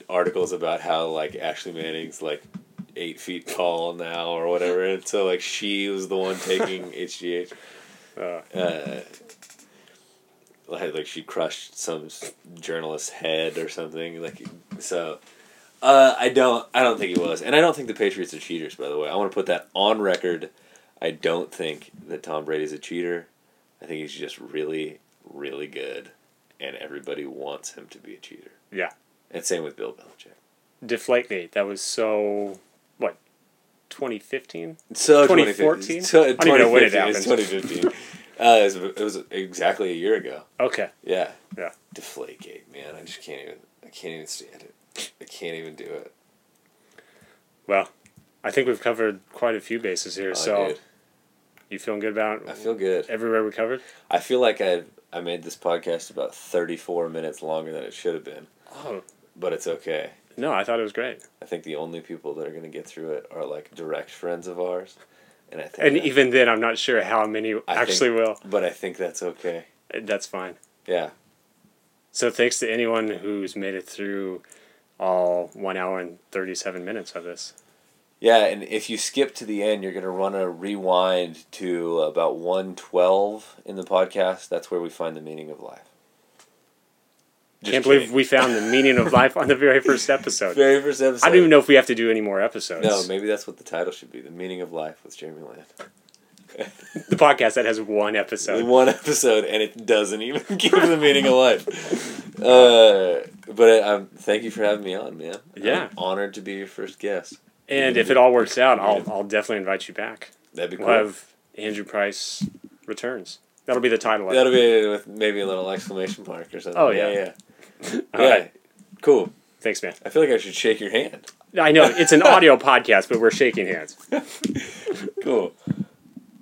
S2: articles about how like Ashley Manning's like eight feet tall now or whatever, and so like she was the one taking HGH.
S1: Uh,
S2: Uh, like like she crushed some journalist's head or something. Like so. Uh, I don't. I don't think he was, and I don't think the Patriots are cheaters. By the way, I want to put that on record. I don't think that Tom Brady's a cheater. I think he's just really, really good, and everybody wants him to be a cheater.
S1: yeah.
S2: And same with Bill Belichick.
S1: Deflategate. That was so. What? 2015.
S2: So
S1: 2014?
S2: 2014. So,
S1: I don't even know when it
S2: 2015. It's 2015. Uh, it, was, it was exactly a year ago.
S1: Okay.
S2: Yeah.
S1: Yeah.
S2: Deflategate, man. I just can't even. I can't even stand it. I can't even do it.
S1: Well, I think we've covered quite a few bases here.
S2: Oh,
S1: so
S2: dude,
S1: you feeling good about
S2: I feel good.
S1: everywhere we covered?
S2: I feel like I I made this podcast about thirty four minutes longer than it should have been,
S1: Oh
S2: but it's okay.
S1: no, I thought it was great.
S2: I think the only people that are gonna get through it are like direct friends of ours, and I think.
S1: And
S2: that-
S1: even then, I'm not sure how many
S2: I
S1: actually will.
S2: but I think that's okay.
S1: Uh, that's fine.
S2: Yeah.
S1: So thanks to anyone who's made it through all one hour and 37 minutes of this.
S2: Yeah, and if you skip to the end, you're gonna run a rewind to about one twelve in the podcast. That's where we find the meaning of life. Just
S1: Can't believe we found the meaning of life on the very first episode.
S2: very first episode.
S1: I don't even know if we have to do any more episodes.
S2: No, maybe that's what the title should be: "The Meaning of Life" with Jeremy Land.
S1: the podcast that has one episode.
S2: One episode, and it doesn't even give the meaning of life. Uh, but um, thank you for having me on, man.
S1: Yeah.
S2: I'm honored to be your first guest.
S1: And if it all works out, I'll, I'll definitely invite you back.
S2: That'd be cool.
S1: We'll have Andrew Price returns. That'll be the title.
S2: That'll be with maybe a little exclamation mark or something.
S1: Oh,
S2: yeah,
S1: yeah.
S2: yeah.
S1: All
S2: yeah.
S1: right.
S2: Cool.
S1: Thanks, man.
S2: I feel like I should shake your hand.
S1: I know it's an audio podcast, but we're shaking hands.
S2: Cool.